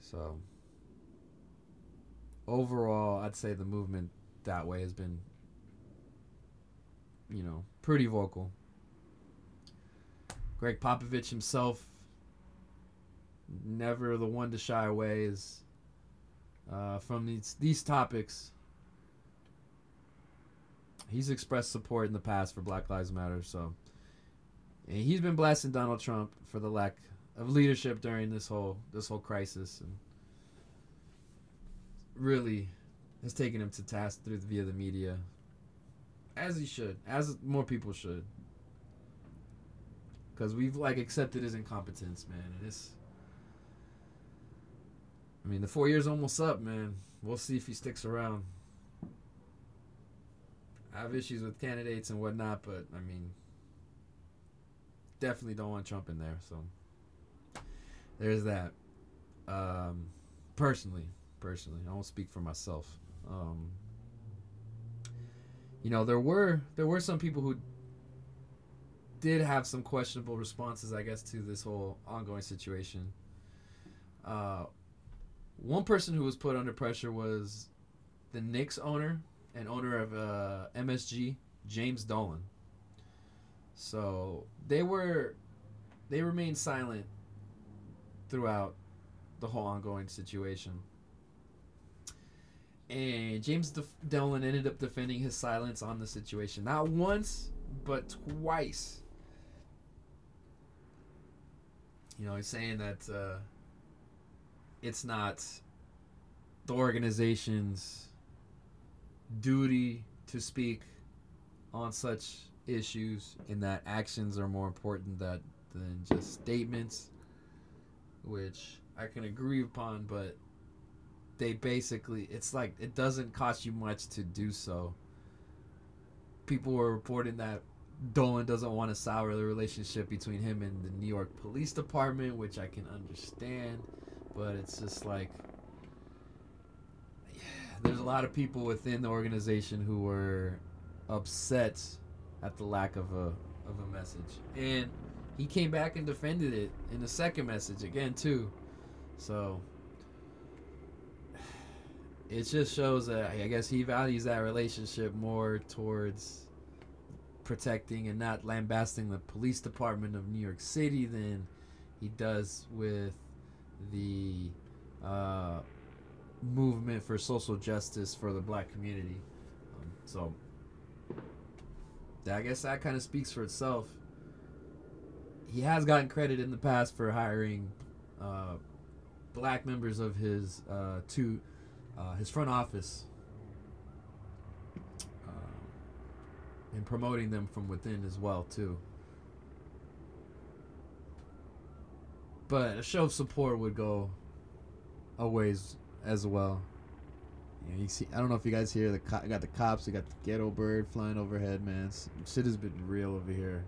So overall, I'd say the movement that way has been, you know, pretty vocal. Gregg Popovich himself, never the one to shy away is uh, from these these topics. He's expressed support in the past for Black Lives Matter, so and he's been blasting Donald Trump for the lack of leadership during this whole this whole crisis and really has taken him to task through via the media, as he should, as more people should, because we've like accepted his incompetence, man, and it's. I mean, the four years almost up, man. We'll see if he sticks around. I have issues with candidates and whatnot, but I mean, definitely don't want Trump in there. So there's that. Um, personally, personally. I won't speak for myself. Um, you know, there were there were some people who did have some questionable responses, I guess, to this whole ongoing situation. Uh, one person who was put under pressure was the Knicks owner and owner of uh, MSG, James Dolan. So they were they remained silent throughout the whole ongoing situation. And James Def- Dolan ended up defending his silence on the situation. Not once, but twice. You know, he's saying that uh, it's not the organization's duty to speak on such issues, and that actions are more important that than just statements, which I can agree upon, but they basically it's like it doesn't cost you much to do so. People were reporting that Dolan doesn't want to sour the relationship between him and the New York Police Department, which I can understand, but it's just like there's a lot of people within the organization who were upset at the lack of a of a message. And he came back and defended it in the second message again too. So it just shows that I guess he values that relationship more towards protecting and not lambasting the police department of New York City than he does with the uh, movement for social justice for the black community. Um, so I guess that kind of speaks for itself. He has gotten credit in the past for hiring uh, black members of his uh, to uh, his front office uh, and promoting them from within as well too. But a show of support would go a ways as well. You, know, you see, I don't know if you guys hear the co- got the cops, we got the ghetto bird flying overhead, man. Shit has been real over here.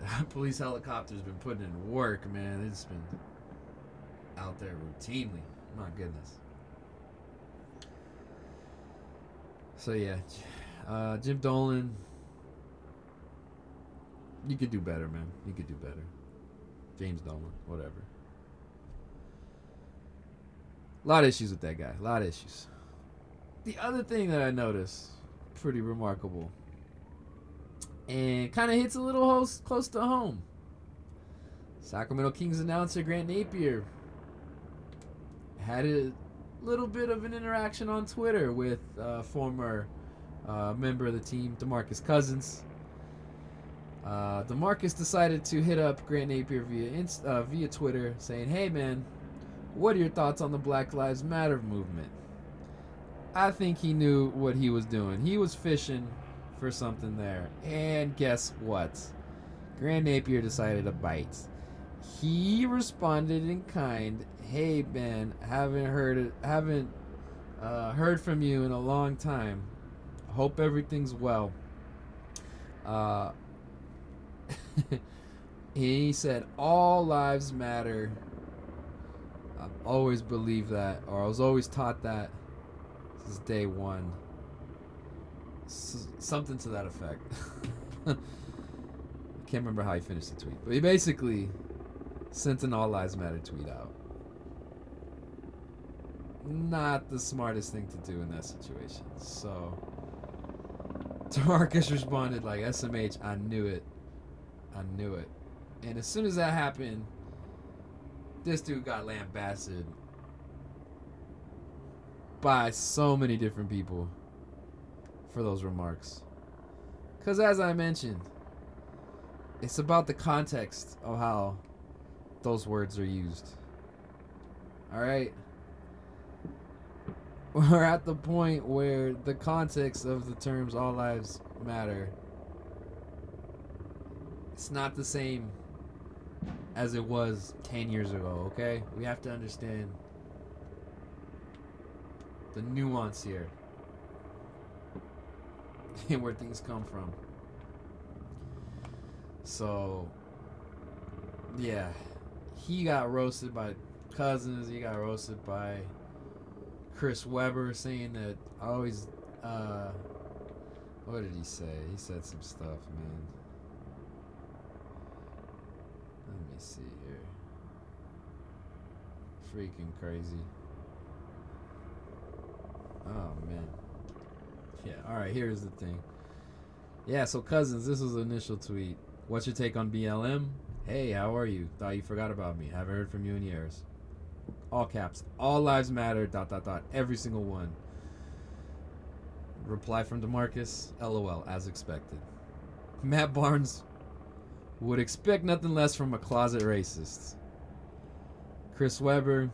Police helicopters been putting in work, man. It's been out there routinely. My goodness. So yeah, uh, Jim Dolan. You could do better, man. You could do better. James Dolan, whatever. A lot of issues with that guy. A lot of issues. The other thing that I noticed, pretty remarkable, and kind of hits a little close to home. Sacramento Kings announcer Grant Napear had a little bit of an interaction on Twitter with uh, former uh, member of the team, Demarcus Cousins. Uh, Demarcus decided to hit up Grant Napear via uh, via Twitter, saying, "Hey man, what are your thoughts on the Black Lives Matter movement?" I think he knew what he was doing. He was fishing for something there, and guess what? Grant Napear decided to bite. He responded in kind hey Ben, haven't heard haven't uh, heard from you in a long time. Hope everything's well. Uh, he said all lives matter. I've always believed that, or I was always taught that since day one. S- something to that effect. I can't remember how he finished the tweet, but he basically sent an all lives matter tweet out not the smartest thing to do in that situation. So Demarcus responded like SMH, I knew it. I knew it. And as soon as that happened, this dude got lambasted by so many different people for those remarks. Because as I mentioned, it's about the context of how those words are used. All right? we're at the point where the context of the terms all lives matter it's not the same as it was 10 years ago okay we have to understand the nuance here and where things come from so yeah he got roasted by cousins he got roasted by Chris Webber saying that I always uh what did he say? He said some stuff, man. Let me see here. Freaking crazy. Oh man. Yeah, alright, here's the thing. Yeah, so cousins, this was the initial tweet. What's your take on BLM? Hey, how are you? Thought you forgot about me. Haven't heard from you in years all caps, all lives matter, dot, dot, dot, every single one. Reply from Demarcus, lol, as expected. Matt Barnes would expect nothing less from a closet racist. Chris Webber,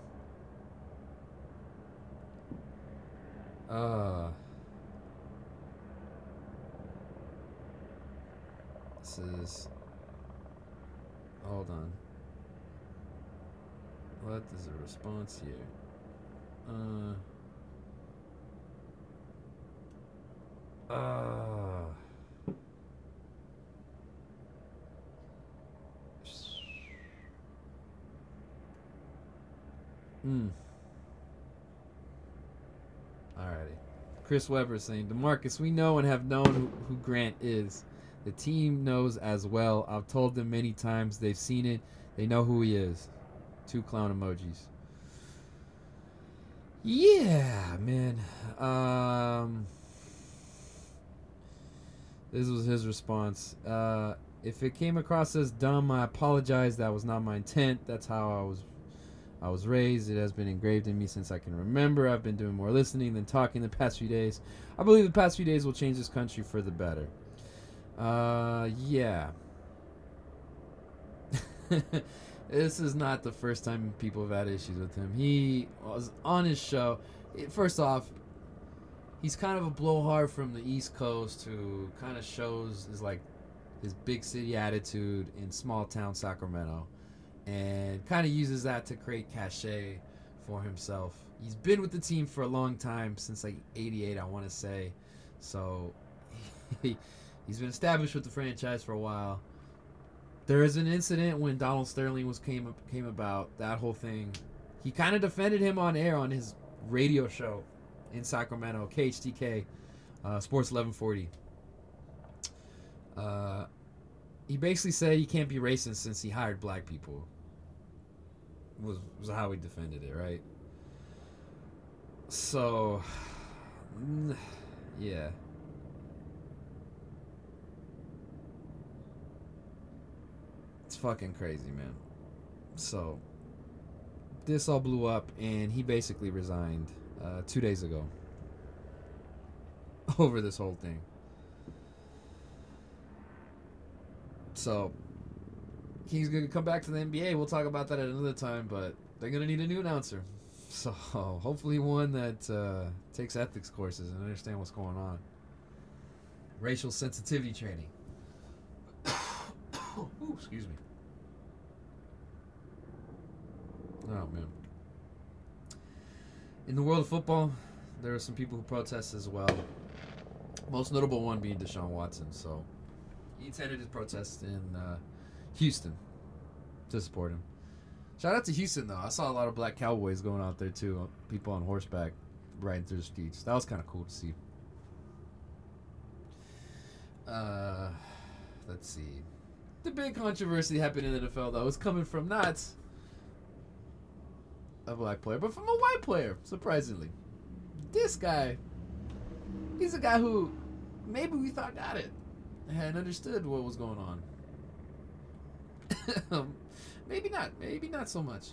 Uh, this is. Hold on. What is the response here? Uh. Uh. Hmm. Alrighty. Chris Webber saying, Demarcus, we know and have known who, who Grant is. The team knows as well. I've told them many times. They've seen it. They know who he is. Two clown emojis. Yeah, man. Um, this was his response. Uh, if it came across as dumb, I apologize. That was not my intent. That's how I was I was raised. It has been engraved in me since I can remember. I've been doing more listening than talking the past few days. I believe the past few days will change this country for the better. Uh, yeah. this is not the first time people have had issues with him. He was on his show. First off, he's kind of a blowhard from the East Coast who kind of shows his like his big city attitude in small town Sacramento and kind of uses that to create cachet for himself. He's been with the team for a long time since like 88 I want to say. So he, he's been established with the franchise for a while. There is an incident when Donald Sterling was came came about that whole thing. He kind of defended him on air on his radio show in Sacramento, KHTK, uh, Sports 1140. Uh, he basically said he can't be racist since he hired black people. Was was how he defended it, right? So, yeah. It's fucking crazy, man. So, this all blew up, and he basically resigned uh, two days ago over this whole thing. So he's gonna come back to the NBA. We'll talk about that at another time, but they're gonna need a new announcer. So hopefully one that uh, takes ethics courses and understand what's going on. Racial sensitivity training. Ooh, excuse me. Oh man. In the world of football, there are some people who protest as well. Most notable one being Deshaun Watson. So he attended his protest in uh, Houston to support him. Shout out to Houston though. I saw a lot of black cowboys going out there too. People on horseback riding through the streets. That was kind of cool to see. Uh, let's see. The big controversy happened in the NFL though. It's coming from not a black player, but from a white player. Surprisingly, this guy. He's a guy who maybe we thought got it and understood what was going on. Maybe not. Maybe not so much.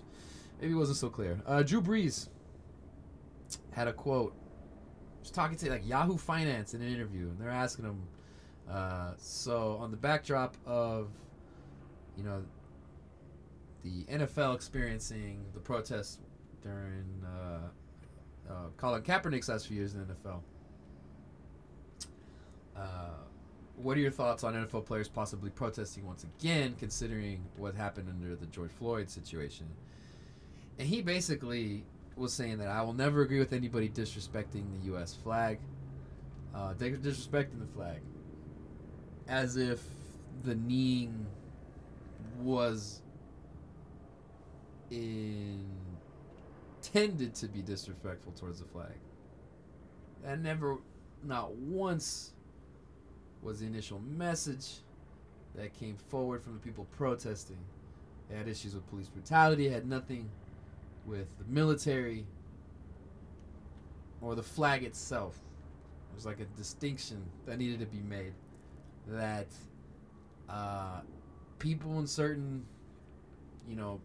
Maybe it wasn't so clear. Uh, Drew Brees had a quote. Was talking to like Yahoo Finance in an interview, and they're asking him. Uh, so on the backdrop of, you know, the NFL experiencing the protests during uh, uh, Colin Kaepernick's last few years in the NFL. Uh, what are your thoughts on NFL players possibly protesting once again, considering what happened under the George Floyd situation? And he basically was saying that I will never agree with anybody disrespecting the U.S. flag, uh, disrespecting the flag, as if the kneeing was intended to be disrespectful towards the flag. That never, not once was the initial message that came forward from the people protesting. They had issues with police brutality, had nothing with the military or the flag itself. It was like a distinction that needed to be made that uh, people in certain, you know,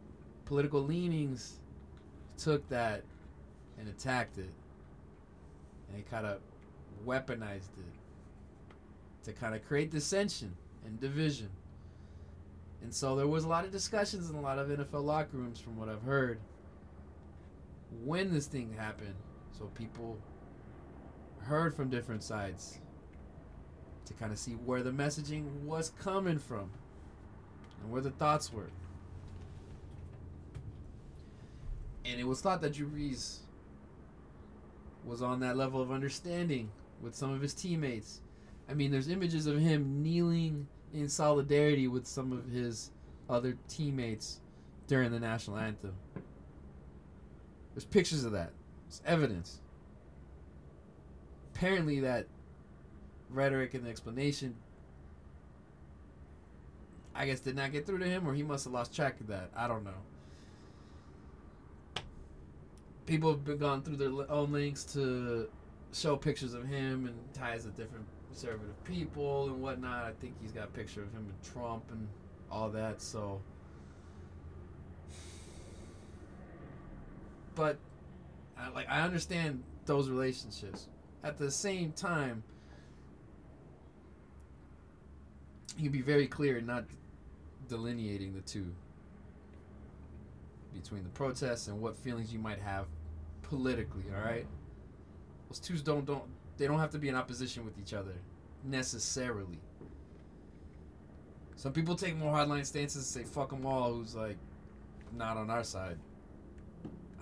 political leanings took that and attacked it and kind of weaponized it to kind of create dissension and division. And so there was a lot of discussions in a lot of NFL locker rooms, from what I've heard, when this thing happened. So people heard from different sides to kind of see where the messaging was coming from and where the thoughts were. And it was thought that Drew Brees was on that level of understanding with some of his teammates. I mean, there's images of him kneeling in solidarity with some of his other teammates during the national anthem. There's pictures of that. It's evidence. Apparently, that rhetoric and explanation, I guess, did not get through to him, or he must have lost track of that. I don't know. People have gone through their own links to show pictures of him and ties of different conservative people and whatnot. I think he's got a picture of him and Trump and all that. So, but I, like I understand those relationships. At the same time, you be very clear not delineating the two between the protests and what feelings you might have politically. All right, those two don't don't they don't have to be in opposition with each other necessarily. Some people take more hardline stances and say "fuck them all," who's like not on our side.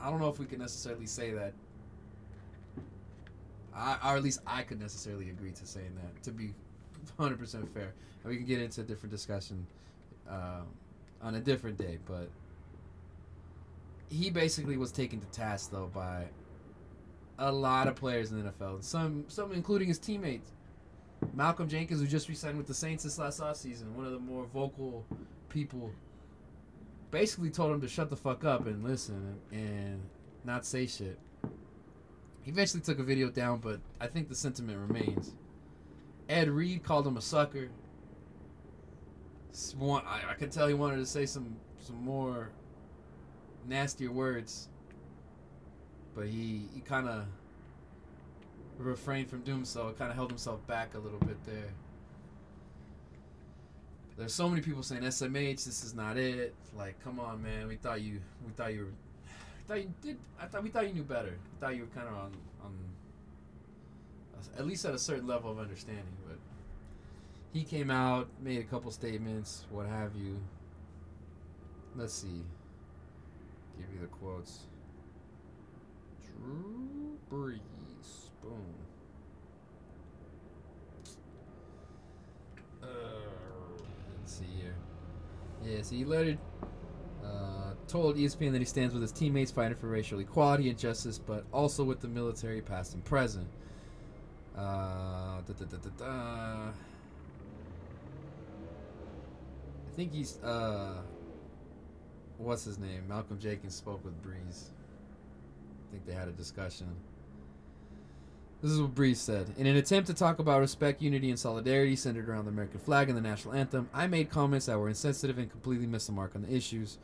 I don't know if we can necessarily say that. I, or at least I could necessarily agree to saying that. To be 100% fair, and we can get into a different discussion uh, on a different day. But he basically was taken to task though by a lot of players in the NFL, some some including his teammates. Malcolm Jenkins, who just re-signed with the Saints this last offseason, one of the more vocal people, basically told him to shut the fuck up and listen and, not say shit. He eventually took a video down, but I think the sentiment remains. Ed Reed called him a sucker. I, I could tell he wanted to say some some more nastier words, but he he kind of refrained from doing so. Kind of held himself back a little bit there. There's so many people saying SMH, this is not it. Like, come on, man. We thought you, we thought you were, we thought you did. I thought we thought you knew better. We thought you were kind of on, on, at least at a certain level of understanding. But he came out, made a couple statements, what have you. Let's see. Give you the quotes. Drew Brees. Boom. Uh, let's see here. Yeah, so he lettered, uh, told ESPN that he stands with his teammates fighting for racial equality and justice, but also with the military, past and present. Uh, da, da, da, I think he's uh, what's his name? Malcolm Jenkins spoke with Brees. Think they had a discussion. This is what Brees said. In an attempt to talk about respect, unity, and solidarity centered around the American flag and the national anthem, I made comments that were insensitive and completely missed the mark on the issues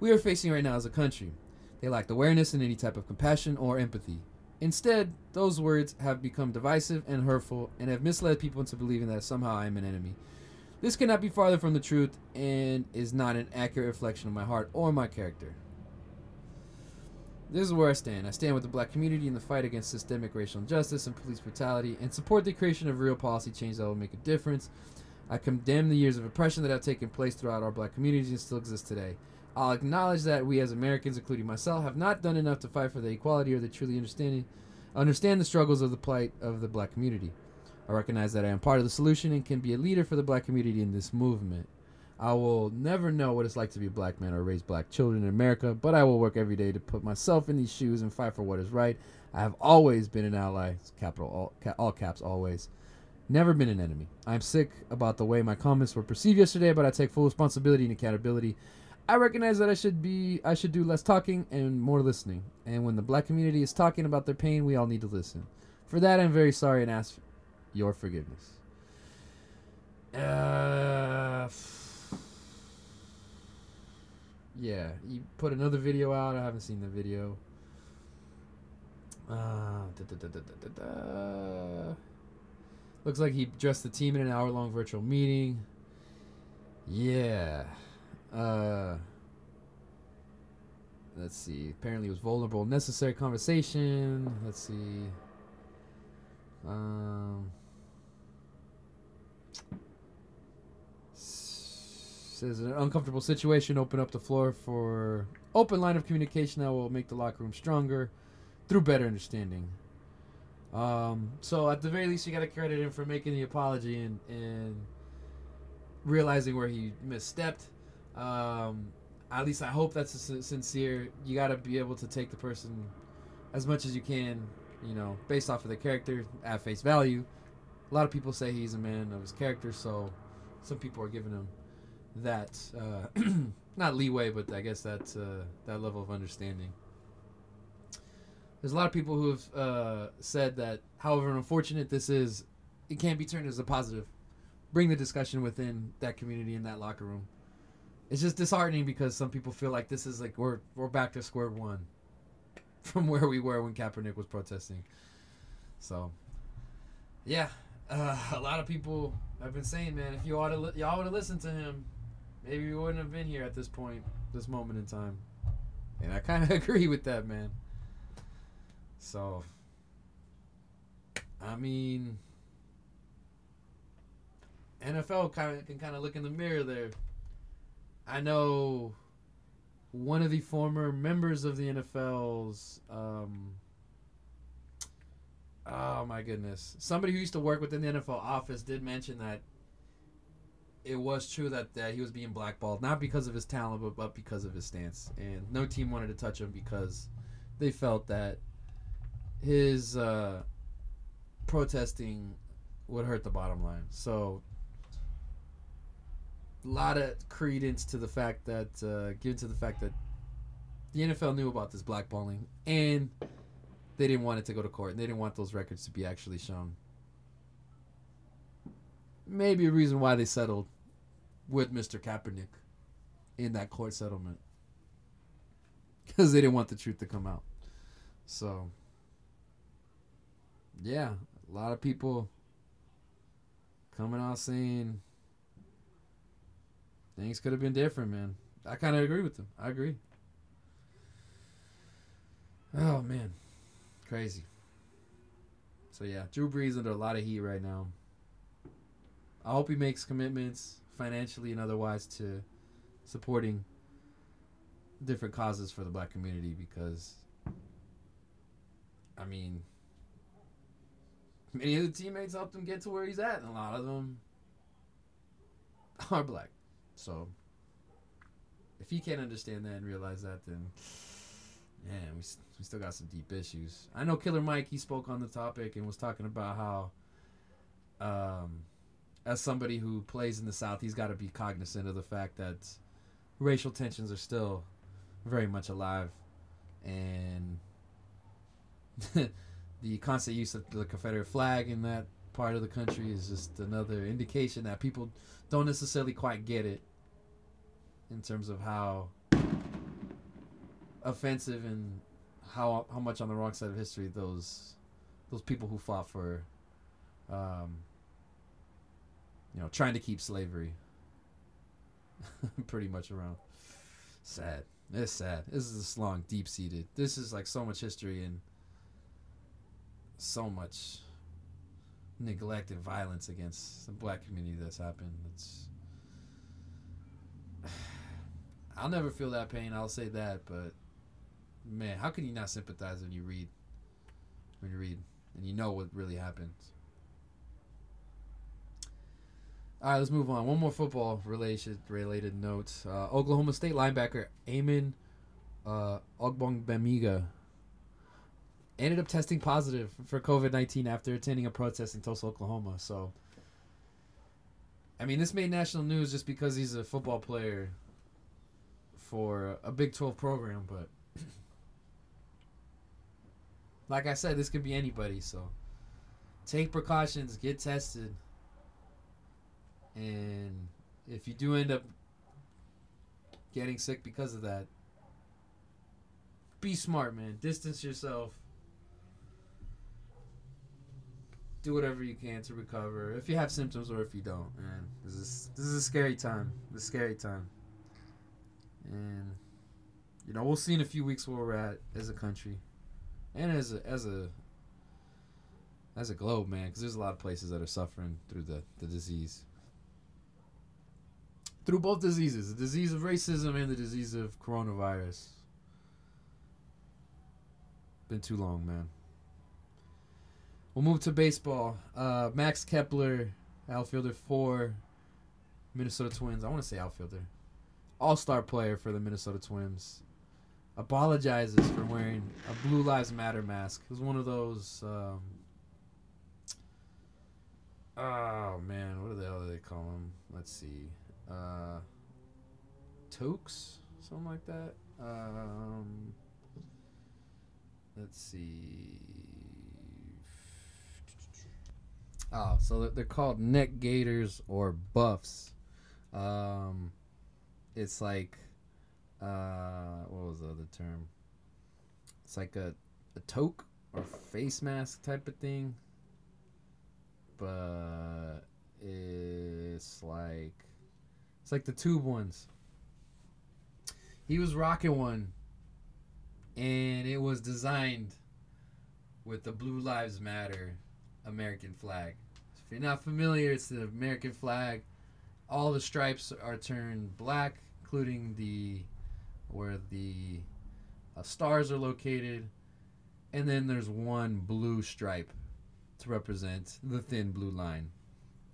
we are facing right now as a country. They lacked awareness and any type of compassion or empathy. Instead, those words have become divisive and hurtful and have misled people into believing that somehow I am an enemy. This cannot be farther from the truth and is not an accurate reflection of my heart or my character. This is where I stand. I stand with the black community in the fight against systemic racial injustice and police brutality and support the creation of real policy change that will make a difference. I condemn the years of oppression that have taken place throughout our black communities and still exist today. I'll acknowledge that we as Americans, including myself, have not done enough to fight for the equality or the truly understanding understand the struggles of the plight of the black community. I recognize that I am part of the solution and can be a leader for the black community in this movement. I will never know what it's like to be a black man or raise black children in America, but I will work every day to put myself in these shoes and fight for what is right. I have always been an ally, capital all, all caps, always. Never been an enemy. I'm sick about the way my comments were perceived yesterday, but I take full responsibility and accountability. I recognize that I should be I should do less talking and more listening. And when the black community is talking about their pain, we all need to listen. For that, I'm very sorry and ask your forgiveness. Uh yeah, he put another video out. I haven't seen the video. Uh, da, da, da, Looks like he dressed the team in an hour long virtual meeting. Yeah. Uh, let's see. Apparently, it was vulnerable, necessary conversation. Let's see. Um, says an uncomfortable situation. Open up the floor for open line of communication that will make the locker room stronger through better understanding. Um, so at the very least, you got to credit him for making the apology and and realizing where he misstepped. Um, at least I hope that's sincere. You got to be able to take the person as much as you can, you know, based off of the character at face value. A lot of people say he's a man of his character, so some people are giving him that uh, not leeway, but I guess that uh, that level of understanding. There's a lot of people who have uh, said that, however unfortunate this is, it can't be turned as a positive. Bring the discussion within that community in that locker room. It's just disheartening because some people feel like this is like we're we're back to square one from where we were when Kaepernick was protesting. So, yeah, uh, a lot of people have been saying, man, if you ought to li- y'all would have listened to him, maybe we wouldn't have been here at this point, this moment in time. And I kind of agree with that, man. So, I mean, NFL kind of can kind of look in the mirror there. I know one of the former members of the NFL's. Um, oh my goodness! Somebody who used to work within the NFL office did mention that it was true that, that he was being blackballed, not because of his talent, but, but because of his stance. And no team wanted to touch him because they felt that his uh, protesting would hurt the bottom line. So a lot of credence to the fact that uh, given to the fact that the NFL knew about this blackballing and they didn't want it to go to court and they didn't want those records to be actually shown. Maybe a reason why they settled with Mr. Kaepernick in that court settlement because they didn't want the truth to come out. So yeah, a lot of people coming out saying things could have been different, man. I kind of agree with them. I agree. Oh man, crazy. So yeah, Drew Brees under a lot of heat right now. I hope he makes commitments financially and otherwise to supporting different causes for the black community because I mean many of the teammates helped him get to where he's at and a lot of them are black. So if he can't understand that and realize that, then man, we we still got some deep issues. I know Killer Mike. He spoke on the topic and was talking about how, um, as somebody who plays in the South, he's got to be cognizant of the fact that racial tensions are still very much alive, and the constant use of the Confederate flag in that part of the country is just another indication that people don't necessarily quite get it in terms of how offensive and how how much on the wrong side of history those those people who fought for um, you know trying to keep slavery pretty much around sad it's sad this is this long deep seated this is like so much history and so much neglect and violence against the black community that's happened it's I'll never feel that pain. I'll say that, but man, how can you not sympathize when you read when you read and you know what really happened? All right, let's move on. One more football related related note. Uh, Oklahoma State linebacker Amen uh, Ogbongbemiga ended up testing positive for COVID nineteen after attending a protest in Tulsa, Oklahoma. So, I mean, this made national news just because he's a football player for a Big 12 program, but like I said, this could be anybody. So take precautions, get tested, and if you do end up getting sick because of that, be smart, man. Distance yourself. Do whatever you can to recover. If you have symptoms or if you don't, man, this is this is a scary time. This scary time. And you know, we'll see in a few weeks where we're at as a country, and as a as a as a globe, man, because there's a lot of places that are suffering through the, the disease. Through both diseases, the disease of racism and the disease of coronavirus. Been too long, man. We'll move to baseball. Uh, Max Kepler, outfielder for Minnesota Twins. I want to say outfielder. All star player for the Minnesota Twins. Apologizes for wearing a Blue Lives Matter mask. It was one of those. Um, oh, man. What the hell do they call them? Let's see. Uh, toques? Something like that. Um, let's see. Oh, so they're called neck gaiters or buffs. Um, it's like, uh, what was the other term? It's like a, a toque or face mask type of thing. But it's like, it's like the tube ones. He was rocking one, and it was designed with the Blue Lives Matter American flag. If you're not familiar, it's the American flag. All the stripes are turned black, including the where the uh, stars are located, and then there's one blue stripe to represent the thin blue line.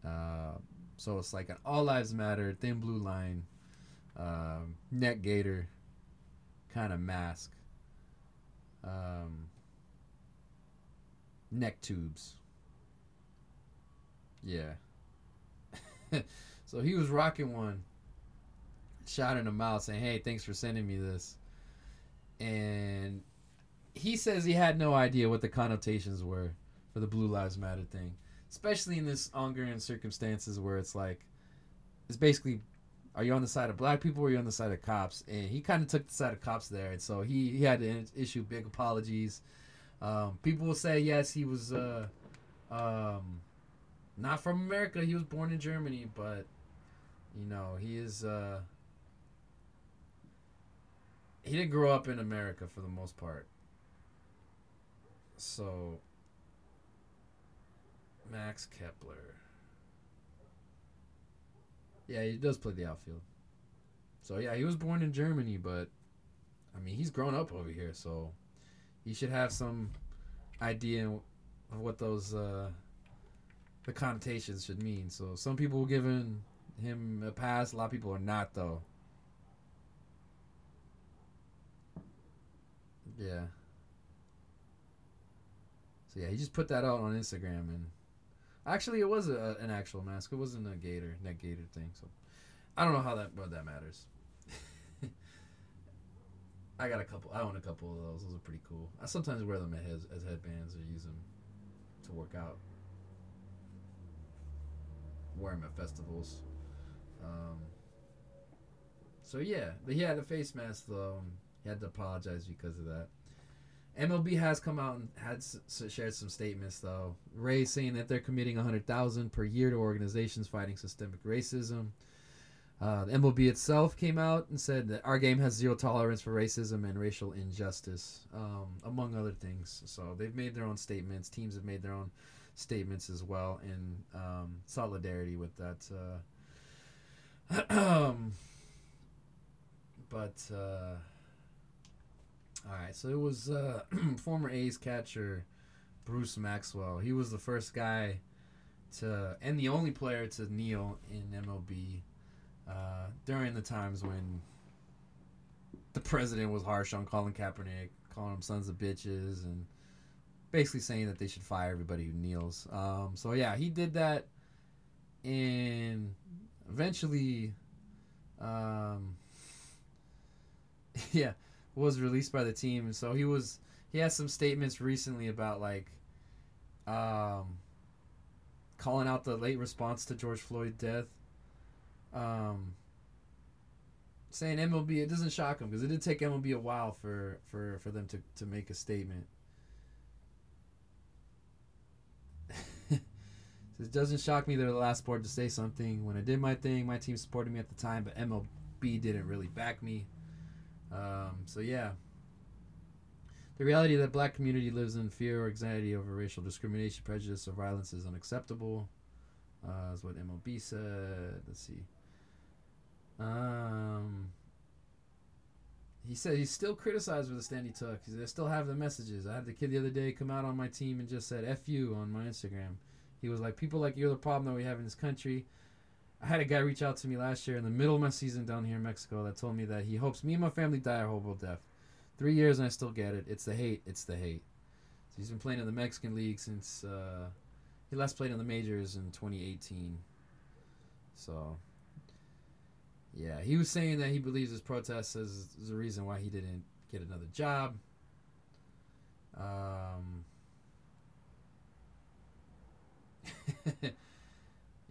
Uh, so it's like an all lives matter, thin blue line, uh, neck gaiter kind of mask. Um, neck tubes. Yeah. so he was rocking one, shouting him out, saying, "Hey, thanks for sending me this." And he says he had no idea what the connotations were for the Blue Lives Matter thing, especially in this ongoing circumstances where it's like, it's basically, are you on the side of black people or are you on the side of cops? And he kind of took the side of cops there, and so he he had to issue big apologies. Um, people will say yes, he was. Uh, um, not from America. He was born in Germany, but you know he is. Uh, he didn't grow up in America for the most part. So Max Kepler. Yeah, he does play the outfield. So yeah, he was born in Germany, but I mean he's grown up over here, so he should have some idea of what those uh, the connotations should mean. So some people are giving him a pass, a lot of people are not though. Yeah. So yeah, he just put that out on Instagram and actually it was a, an actual mask. It wasn't a gaiter, neck gaiter thing. So I don't know how that what that matters. I got a couple. I own a couple of those. Those are pretty cool. I sometimes wear them as, as headbands or use them to work out wear them at festivals. Um, so yeah, but he had a face mask though. he had to apologize because of that. MLB has come out and had s- shared some statements though. Ray saying that they're committing 100,000 per year to organizations fighting systemic racism. Uh, the MLB itself came out and said that our game has zero tolerance for racism and racial injustice, um, among other things. So they've made their own statements. Teams have made their own statements as well in um, solidarity with that. Uh, but uh, all right, so it was uh, former A's catcher Bruce Maxwell. He was the first guy to and the only player to kneel in MLB uh, during the times when the president was harsh on Colin Kaepernick, calling them sons of bitches and basically saying that they should fire everybody who kneels. Um, so yeah, he did that, and eventually, um, yeah, was released by the team. So he was he has some statements recently about like, um, calling out the late response to George Floyd's death. Um, saying MLB, it doesn't shock him because it did take MLB a while for, for, for them to, to make a statement. It doesn't shock me they're the last sport to say something. When I did my thing, my team supported me at the time, but MLB didn't really back me. Um, so yeah, The reality that black community lives in fear or anxiety over racial discrimination, prejudice, or violence is unacceptable. Uh, is what MLB said. Let's see. Um, he said he's still criticized for the stand he took. He said, I still have the messages. I had the kid the other day come out on my team and just said "f you" on my Instagram. He was like, "People like you're the problem that we have in this country." I had a guy reach out to me last year in the middle of my season down here in Mexico that told me that he hopes me and my family die a horrible death. Three years and I still get it. It's the hate. It's the hate. So he's been playing in the Mexican League since uh, he last played in the majors in 2018. So yeah, he was saying that he believes his protest is, is the reason why he didn't get another job. Um,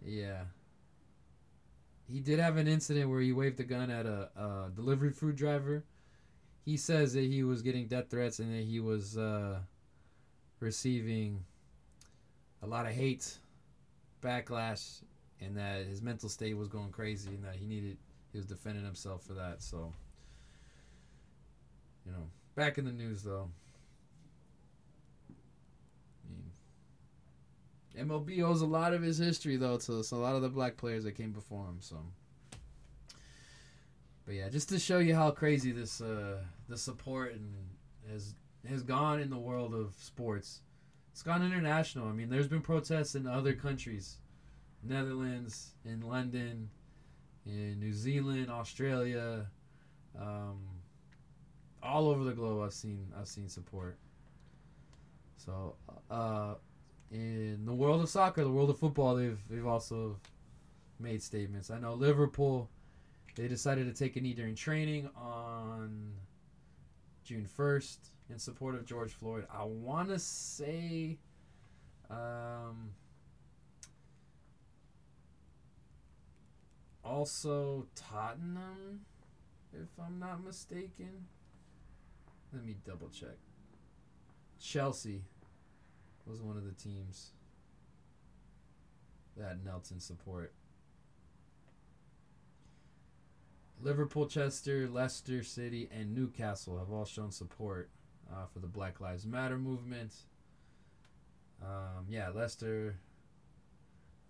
yeah. He did have an incident where he waved a gun at a, a delivery food driver. He says that he was getting death threats and that he was uh, receiving a lot of hate, backlash, and that his mental state was going crazy and that he needed he was defending himself for that. So, you know, back in the news though. I mean, MLB owes a lot of his history though to a lot of the black players that came before him. So, but yeah, just to show you how crazy this uh, the support and has has gone in the world of sports. It's gone international. I mean, there's been protests in other countries, Netherlands, in London, in New Zealand, Australia, um, all over the globe. I've seen I've seen support. So, uh, in the world of soccer, the world of football, they've they've also made statements. I know Liverpool, they decided to take a knee during training on June first in support of George Floyd. I want to say. Um, also Tottenham, if I'm not mistaken. Let me double check. Chelsea was one of the teams that knelt in support. Liverpool, Chester, Leicester City, and Newcastle have all shown support uh, for the Black Lives Matter movement. Um, yeah, Leicester,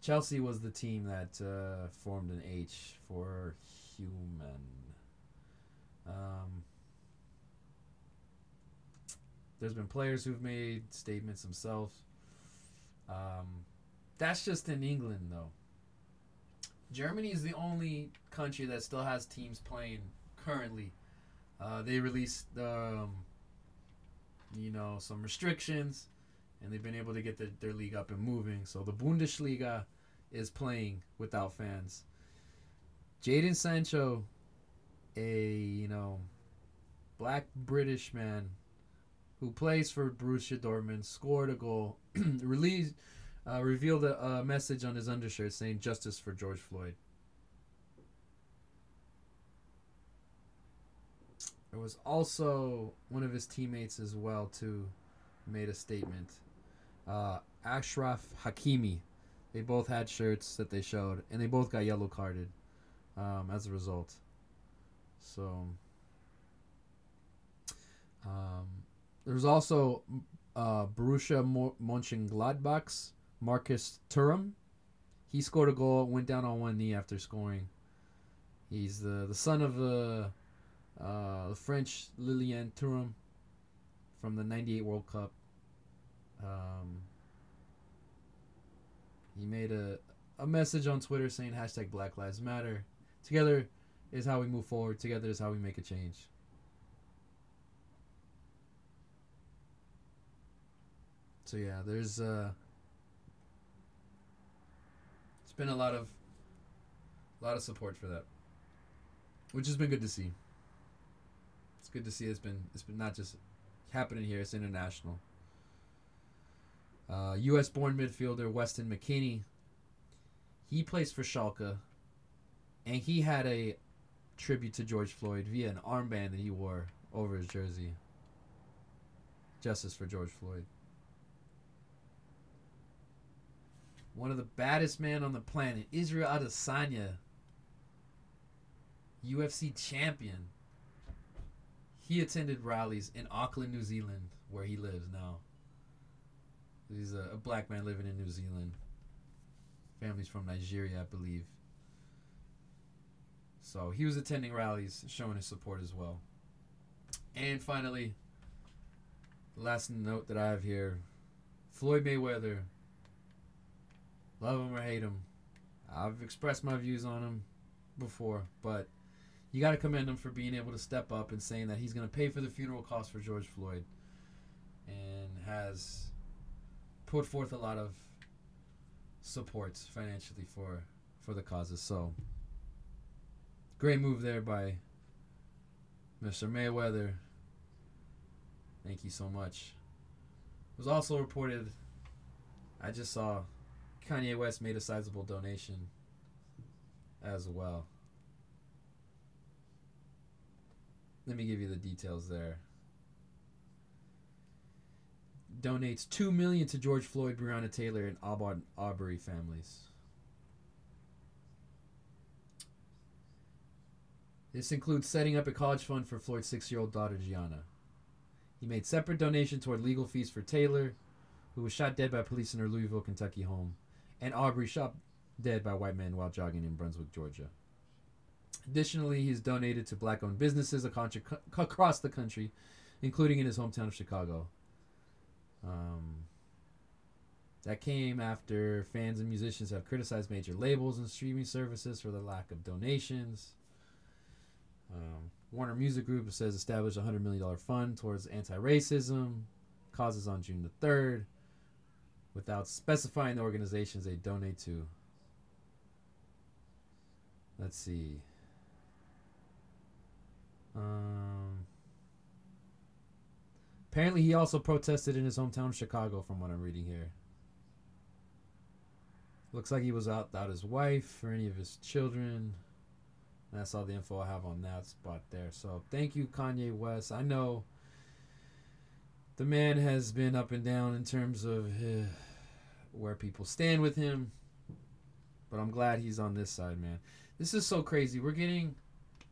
Chelsea was the team that uh, formed an H for human. Um, there's been players who've made statements themselves. Um, that's just in England, though. Germany is the only country that still has teams playing currently. Uh, they released, um, you know, some restrictions, and they've been able to get the, their league up and moving. So the Bundesliga is playing without fans. Jadon Sancho, a you know, black British man who plays for Borussia Dortmund, scored a goal, released, uh, revealed a, a message on his undershirt saying "Justice for George Floyd." There was also one of his teammates as well too, made a statement. Uh, Achraf Hakimi, they both had shirts that they showed, and they both got yellow carded um, as a result. So um, there was also uh, Borussia Mönchengladbach's Marcus Thuram. He scored a goal, went down on one knee after scoring. He's the, the son of the, uh, the French Lilian Thuram from the 98 World Cup. Um, he made a, a message on Twitter saying hashtag Black Lives Matter. Together is how we move forward. Together is how we make a change. So yeah, there's uh it's been a lot of a lot of support for that. Which has been good to see. It's good to see it's been it's been not just happening here, it's international. Uh, U.S. born midfielder Weston McKennie. He plays for Schalke, and he had a tribute to George Floyd via an armband that he wore over his jersey. Justice for George Floyd. One of the baddest men on the planet, Israel Adesanya, UFC champion. he attended rallies in Auckland, New Zealand, where he lives now. He's a, a black man living in New Zealand. Family's from Nigeria, I believe. So he was attending rallies, showing his support as well. And finally, last note that I have here Floyd Mayweather. Love him or hate him. I've expressed my views on him before, but you got to commend him for being able to step up and saying that he's going to pay for the funeral costs for George Floyd and has put forth a lot of support financially for for the causes. So great move there by Mr. Mayweather. Thank you so much. It was also reported I just saw Kanye West made a sizable donation as well. Let me give you the details there. Donates two million to George Floyd, Breonna Taylor, and Arbery families. This includes setting up a college fund for Floyd's six-year-old daughter Gianna. He made separate donation toward legal fees for Taylor, who was shot dead by police in her Louisville, Kentucky home, and Arbery shot dead by white men while jogging in Brunswick, Georgia. Additionally, he's donated to black owned businesses across the country, including in his hometown of Chicago. Um, that came after fans and musicians have criticized major labels and streaming services for the lack of donations. Um, Warner Music Group says established a $100 million fund towards anti racism causes on June the 3rd without specifying the organizations they donate to. Let's see. Um, apparently, he also protested in his hometown, of Chicago, from what I'm reading here. Looks like he was out without his wife or any of his children. That's all the info I have on that spot there. So thank you, Kanye West. I know the man has been up and down in terms of uh, where people stand with him, but I'm glad he's on this side, man. This is so crazy. We're getting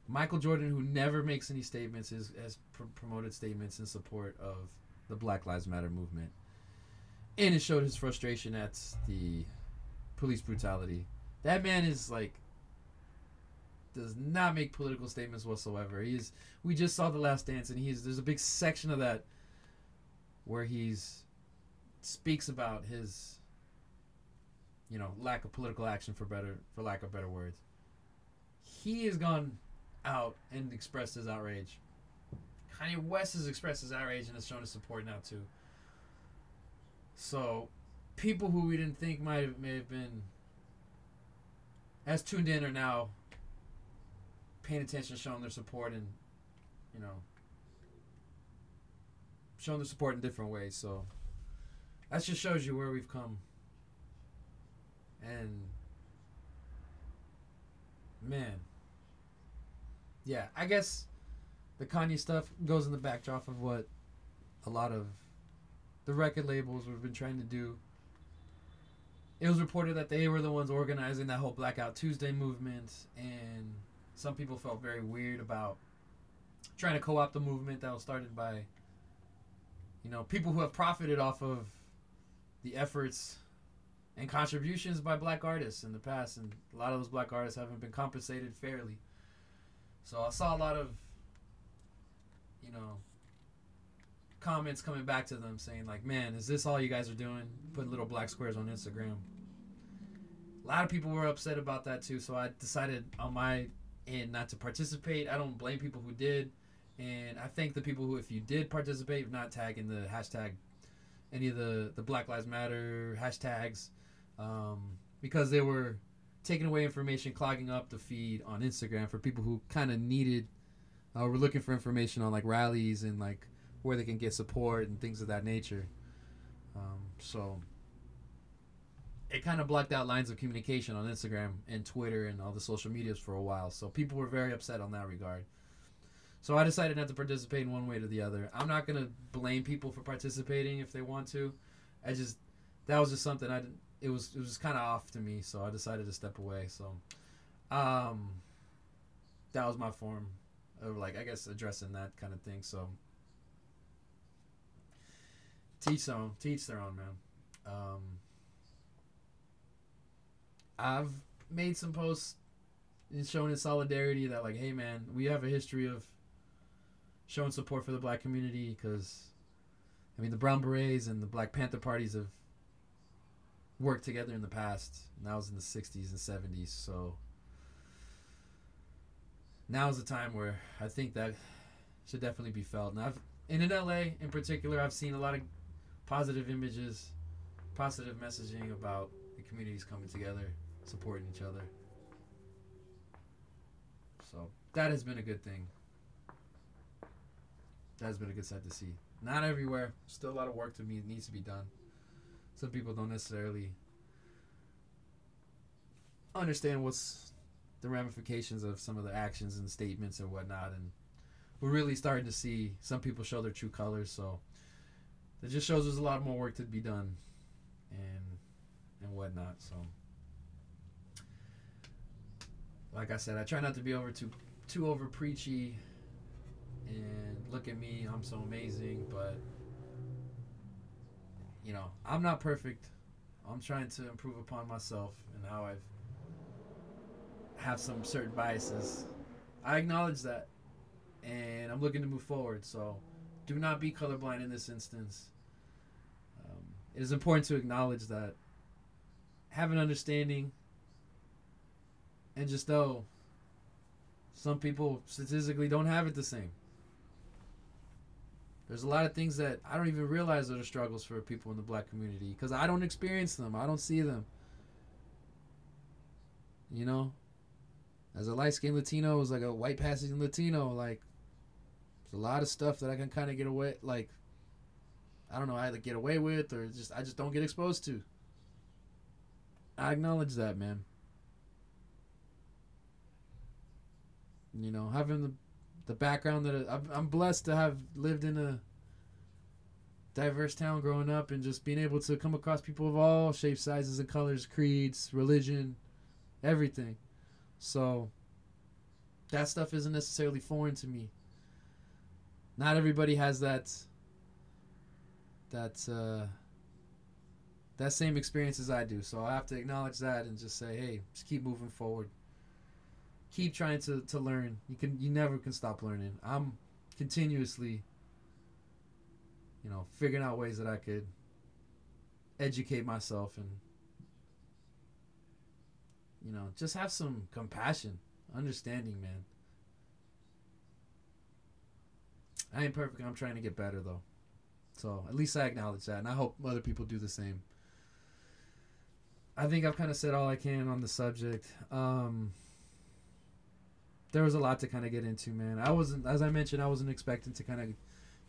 Michael Jordan, who never makes any statements, is, has pr- promoted statements in support of the Black Lives Matter movement, and it showed his frustration at the police brutality. That man is like does not make political statements whatsoever. He's we just saw the Last Dance, and he's there's a big section of that where he's speaks about his you know lack of political action for better for lack of better words. He has gone out and expressed his outrage. Kanye West has expressed his outrage and has shown his support now too. So, people who we didn't think might have, may have been as tuned in are now paying attention, showing their support, and you know, showing their support in different ways. So that just shows you where we've come. And man, yeah, I guess the Kanye stuff goes in the backdrop of what a lot of the record labels have been trying to do. It was reported that they were the ones organizing that whole Blackout Tuesday movement, and some people felt very weird about trying to co-opt the movement that was started by you know people who have profited off of the efforts and contributions by black artists in the past and a lot of those black artists haven't been compensated fairly. So i saw a lot of you know comments coming back to them saying like man is this all you guys are doing? Putting little black squares on instagram. A lot of people were upset about that too so i decided on my end not to participate. I don't blame people who did, and I thank the people who, if you did participate, not tagging the hashtag, any of the the Black Lives Matter hashtags, um, because they were taking away information, clogging up the feed on Instagram for people who kind of needed, uh, were looking for information on like rallies and like where they can get support and things of that nature. Um, so it kind of blocked out lines of communication on Instagram and Twitter and all the social medias for a while. So people were very upset on that regard. So I decided not to participate in one way or the other. I'm not gonna blame people for participating if they want to. I just that was just something I didn't. It was it was kind of off to me, so I decided to step away. So, um, that was my form or like I guess addressing that kind of thing. So teach their own, teach their own, man. Um, I've made some posts showing in solidarity that like, hey man, we have a history of showing support for the black community because, I mean, the Brown Berets and the Black Panther parties have worked together in the past. And that was in the '60s and '70s, so now is the time where I think that should definitely be felt. And I've and in LA in particular, I've seen a lot of positive images, positive messaging about the communities coming together, supporting each other. So that has been a good thing. That has been a good sight to see. Not everywhere. Still a lot of work to be needs to be done. Some people don't necessarily understand what's the ramifications of some of the actions and statements and whatnot, and we're really starting to see some people show their true colors. So it just shows there's a lot more work to be done, and and whatnot. So, like I said, I try not to be over too too over preachy and look at me, I'm so amazing, but you know, I'm not perfect. I'm trying to improve upon myself and how I've have some certain biases. I acknowledge that, and I'm looking to move forward. So, do not be colorblind in this instance. Um, it is important to acknowledge that, have an understanding, and just know some people statistically don't have it the same. There's a lot of things that I don't even realize are the struggles for people in the black community because I don't experience them. I don't see them. You know, as a light skinned Latino, as like a white passing Latino, like there's a lot of stuff that I can kind of get away, like I don't know, either get away with or just I just don't get exposed to. I acknowledge that, man. You know, having the the background that I'm blessed to have lived in a diverse town growing up and just being able to come across people of all shapes, sizes, and colors, creeds, religion, everything. So that stuff isn't necessarily foreign to me. Not everybody has that that uh, that same experience as I do. So I have to acknowledge that and just say, hey, just keep moving forward keep trying to, to learn. You can you never can stop learning. I'm continuously, you know, figuring out ways that I could educate myself and you know, just have some compassion, understanding, man. I ain't perfect. I'm trying to get better though. So at least I acknowledge that, and I hope other people do the same. I think I've kind of said all I can on the subject. Um, there was a lot to kind of get into, man. I wasn't, as I mentioned, I wasn't expecting to kind of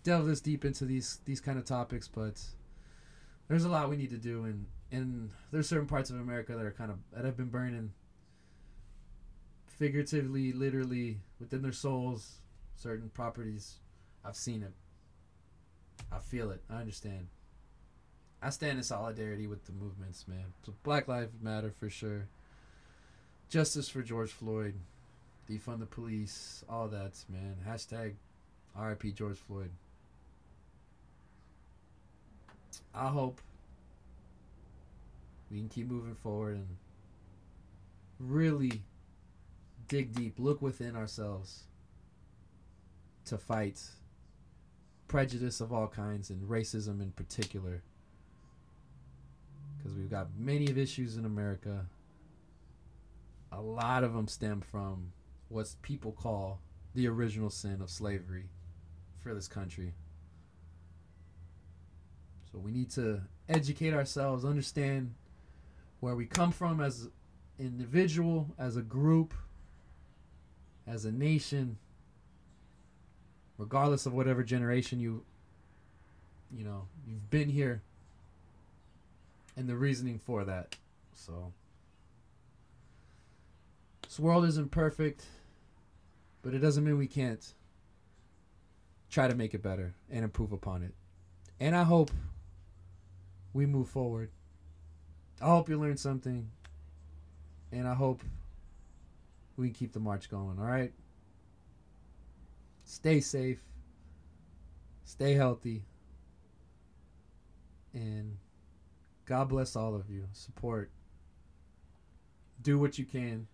delve this deep into these these kind of topics, but there's a lot we need to do, and and there's certain parts of America that are kind of that have been burning, figuratively, literally within their souls, certain properties. I've seen it. I feel it. I understand. I stand in solidarity with the movements, man. So Black Lives Matter for sure. Justice for George Floyd defund the police, all that, man. Hashtag RIP George Floyd. I hope we can keep moving forward and really dig deep, look within ourselves to fight prejudice of all kinds and racism in particular. Because we've got many of issues in America. A lot of them stem from what people call the original sin of slavery for this country. So we need to educate ourselves, understand where we come from as an individual, as a group, as a nation, regardless of whatever generation you you know, you've been here and the reasoning for that. So this world isn't perfect, but it doesn't mean we can't try to make it better and improve upon it. And I hope we move forward. I hope you learned something. And I hope we keep the march going, all right? stay safe, stay healthy, and God bless all of you. Support. Do what you can.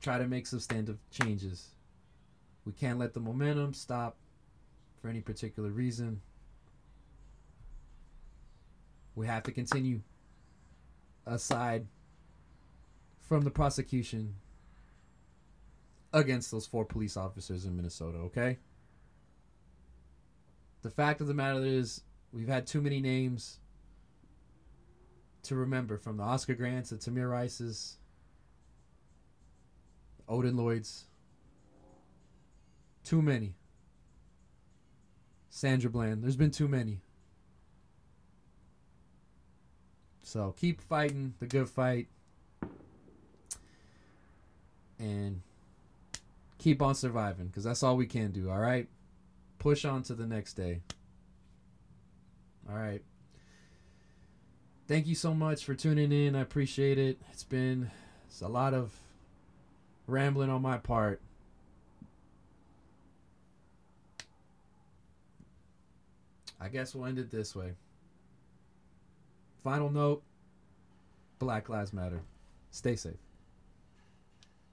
Try to make substantive changes. We can't let the momentum stop for any particular reason. We have to continue aside from the prosecution against those four police officers in Minnesota, okay? The fact of the matter is, we've had too many names to remember from the Oscar Grants to Tamir Rice's, Odin Lloyd's. Too many. Sandra Bland. There's been too many. So keep fighting the good fight. And keep on surviving because that's all we can do, all right? Push on to the next day. All right. Thank you so much for tuning in. I appreciate it. It's been it's a lot of rambling on my part. I guess we'll end it this way. Final note Black Lives Matter. Stay safe.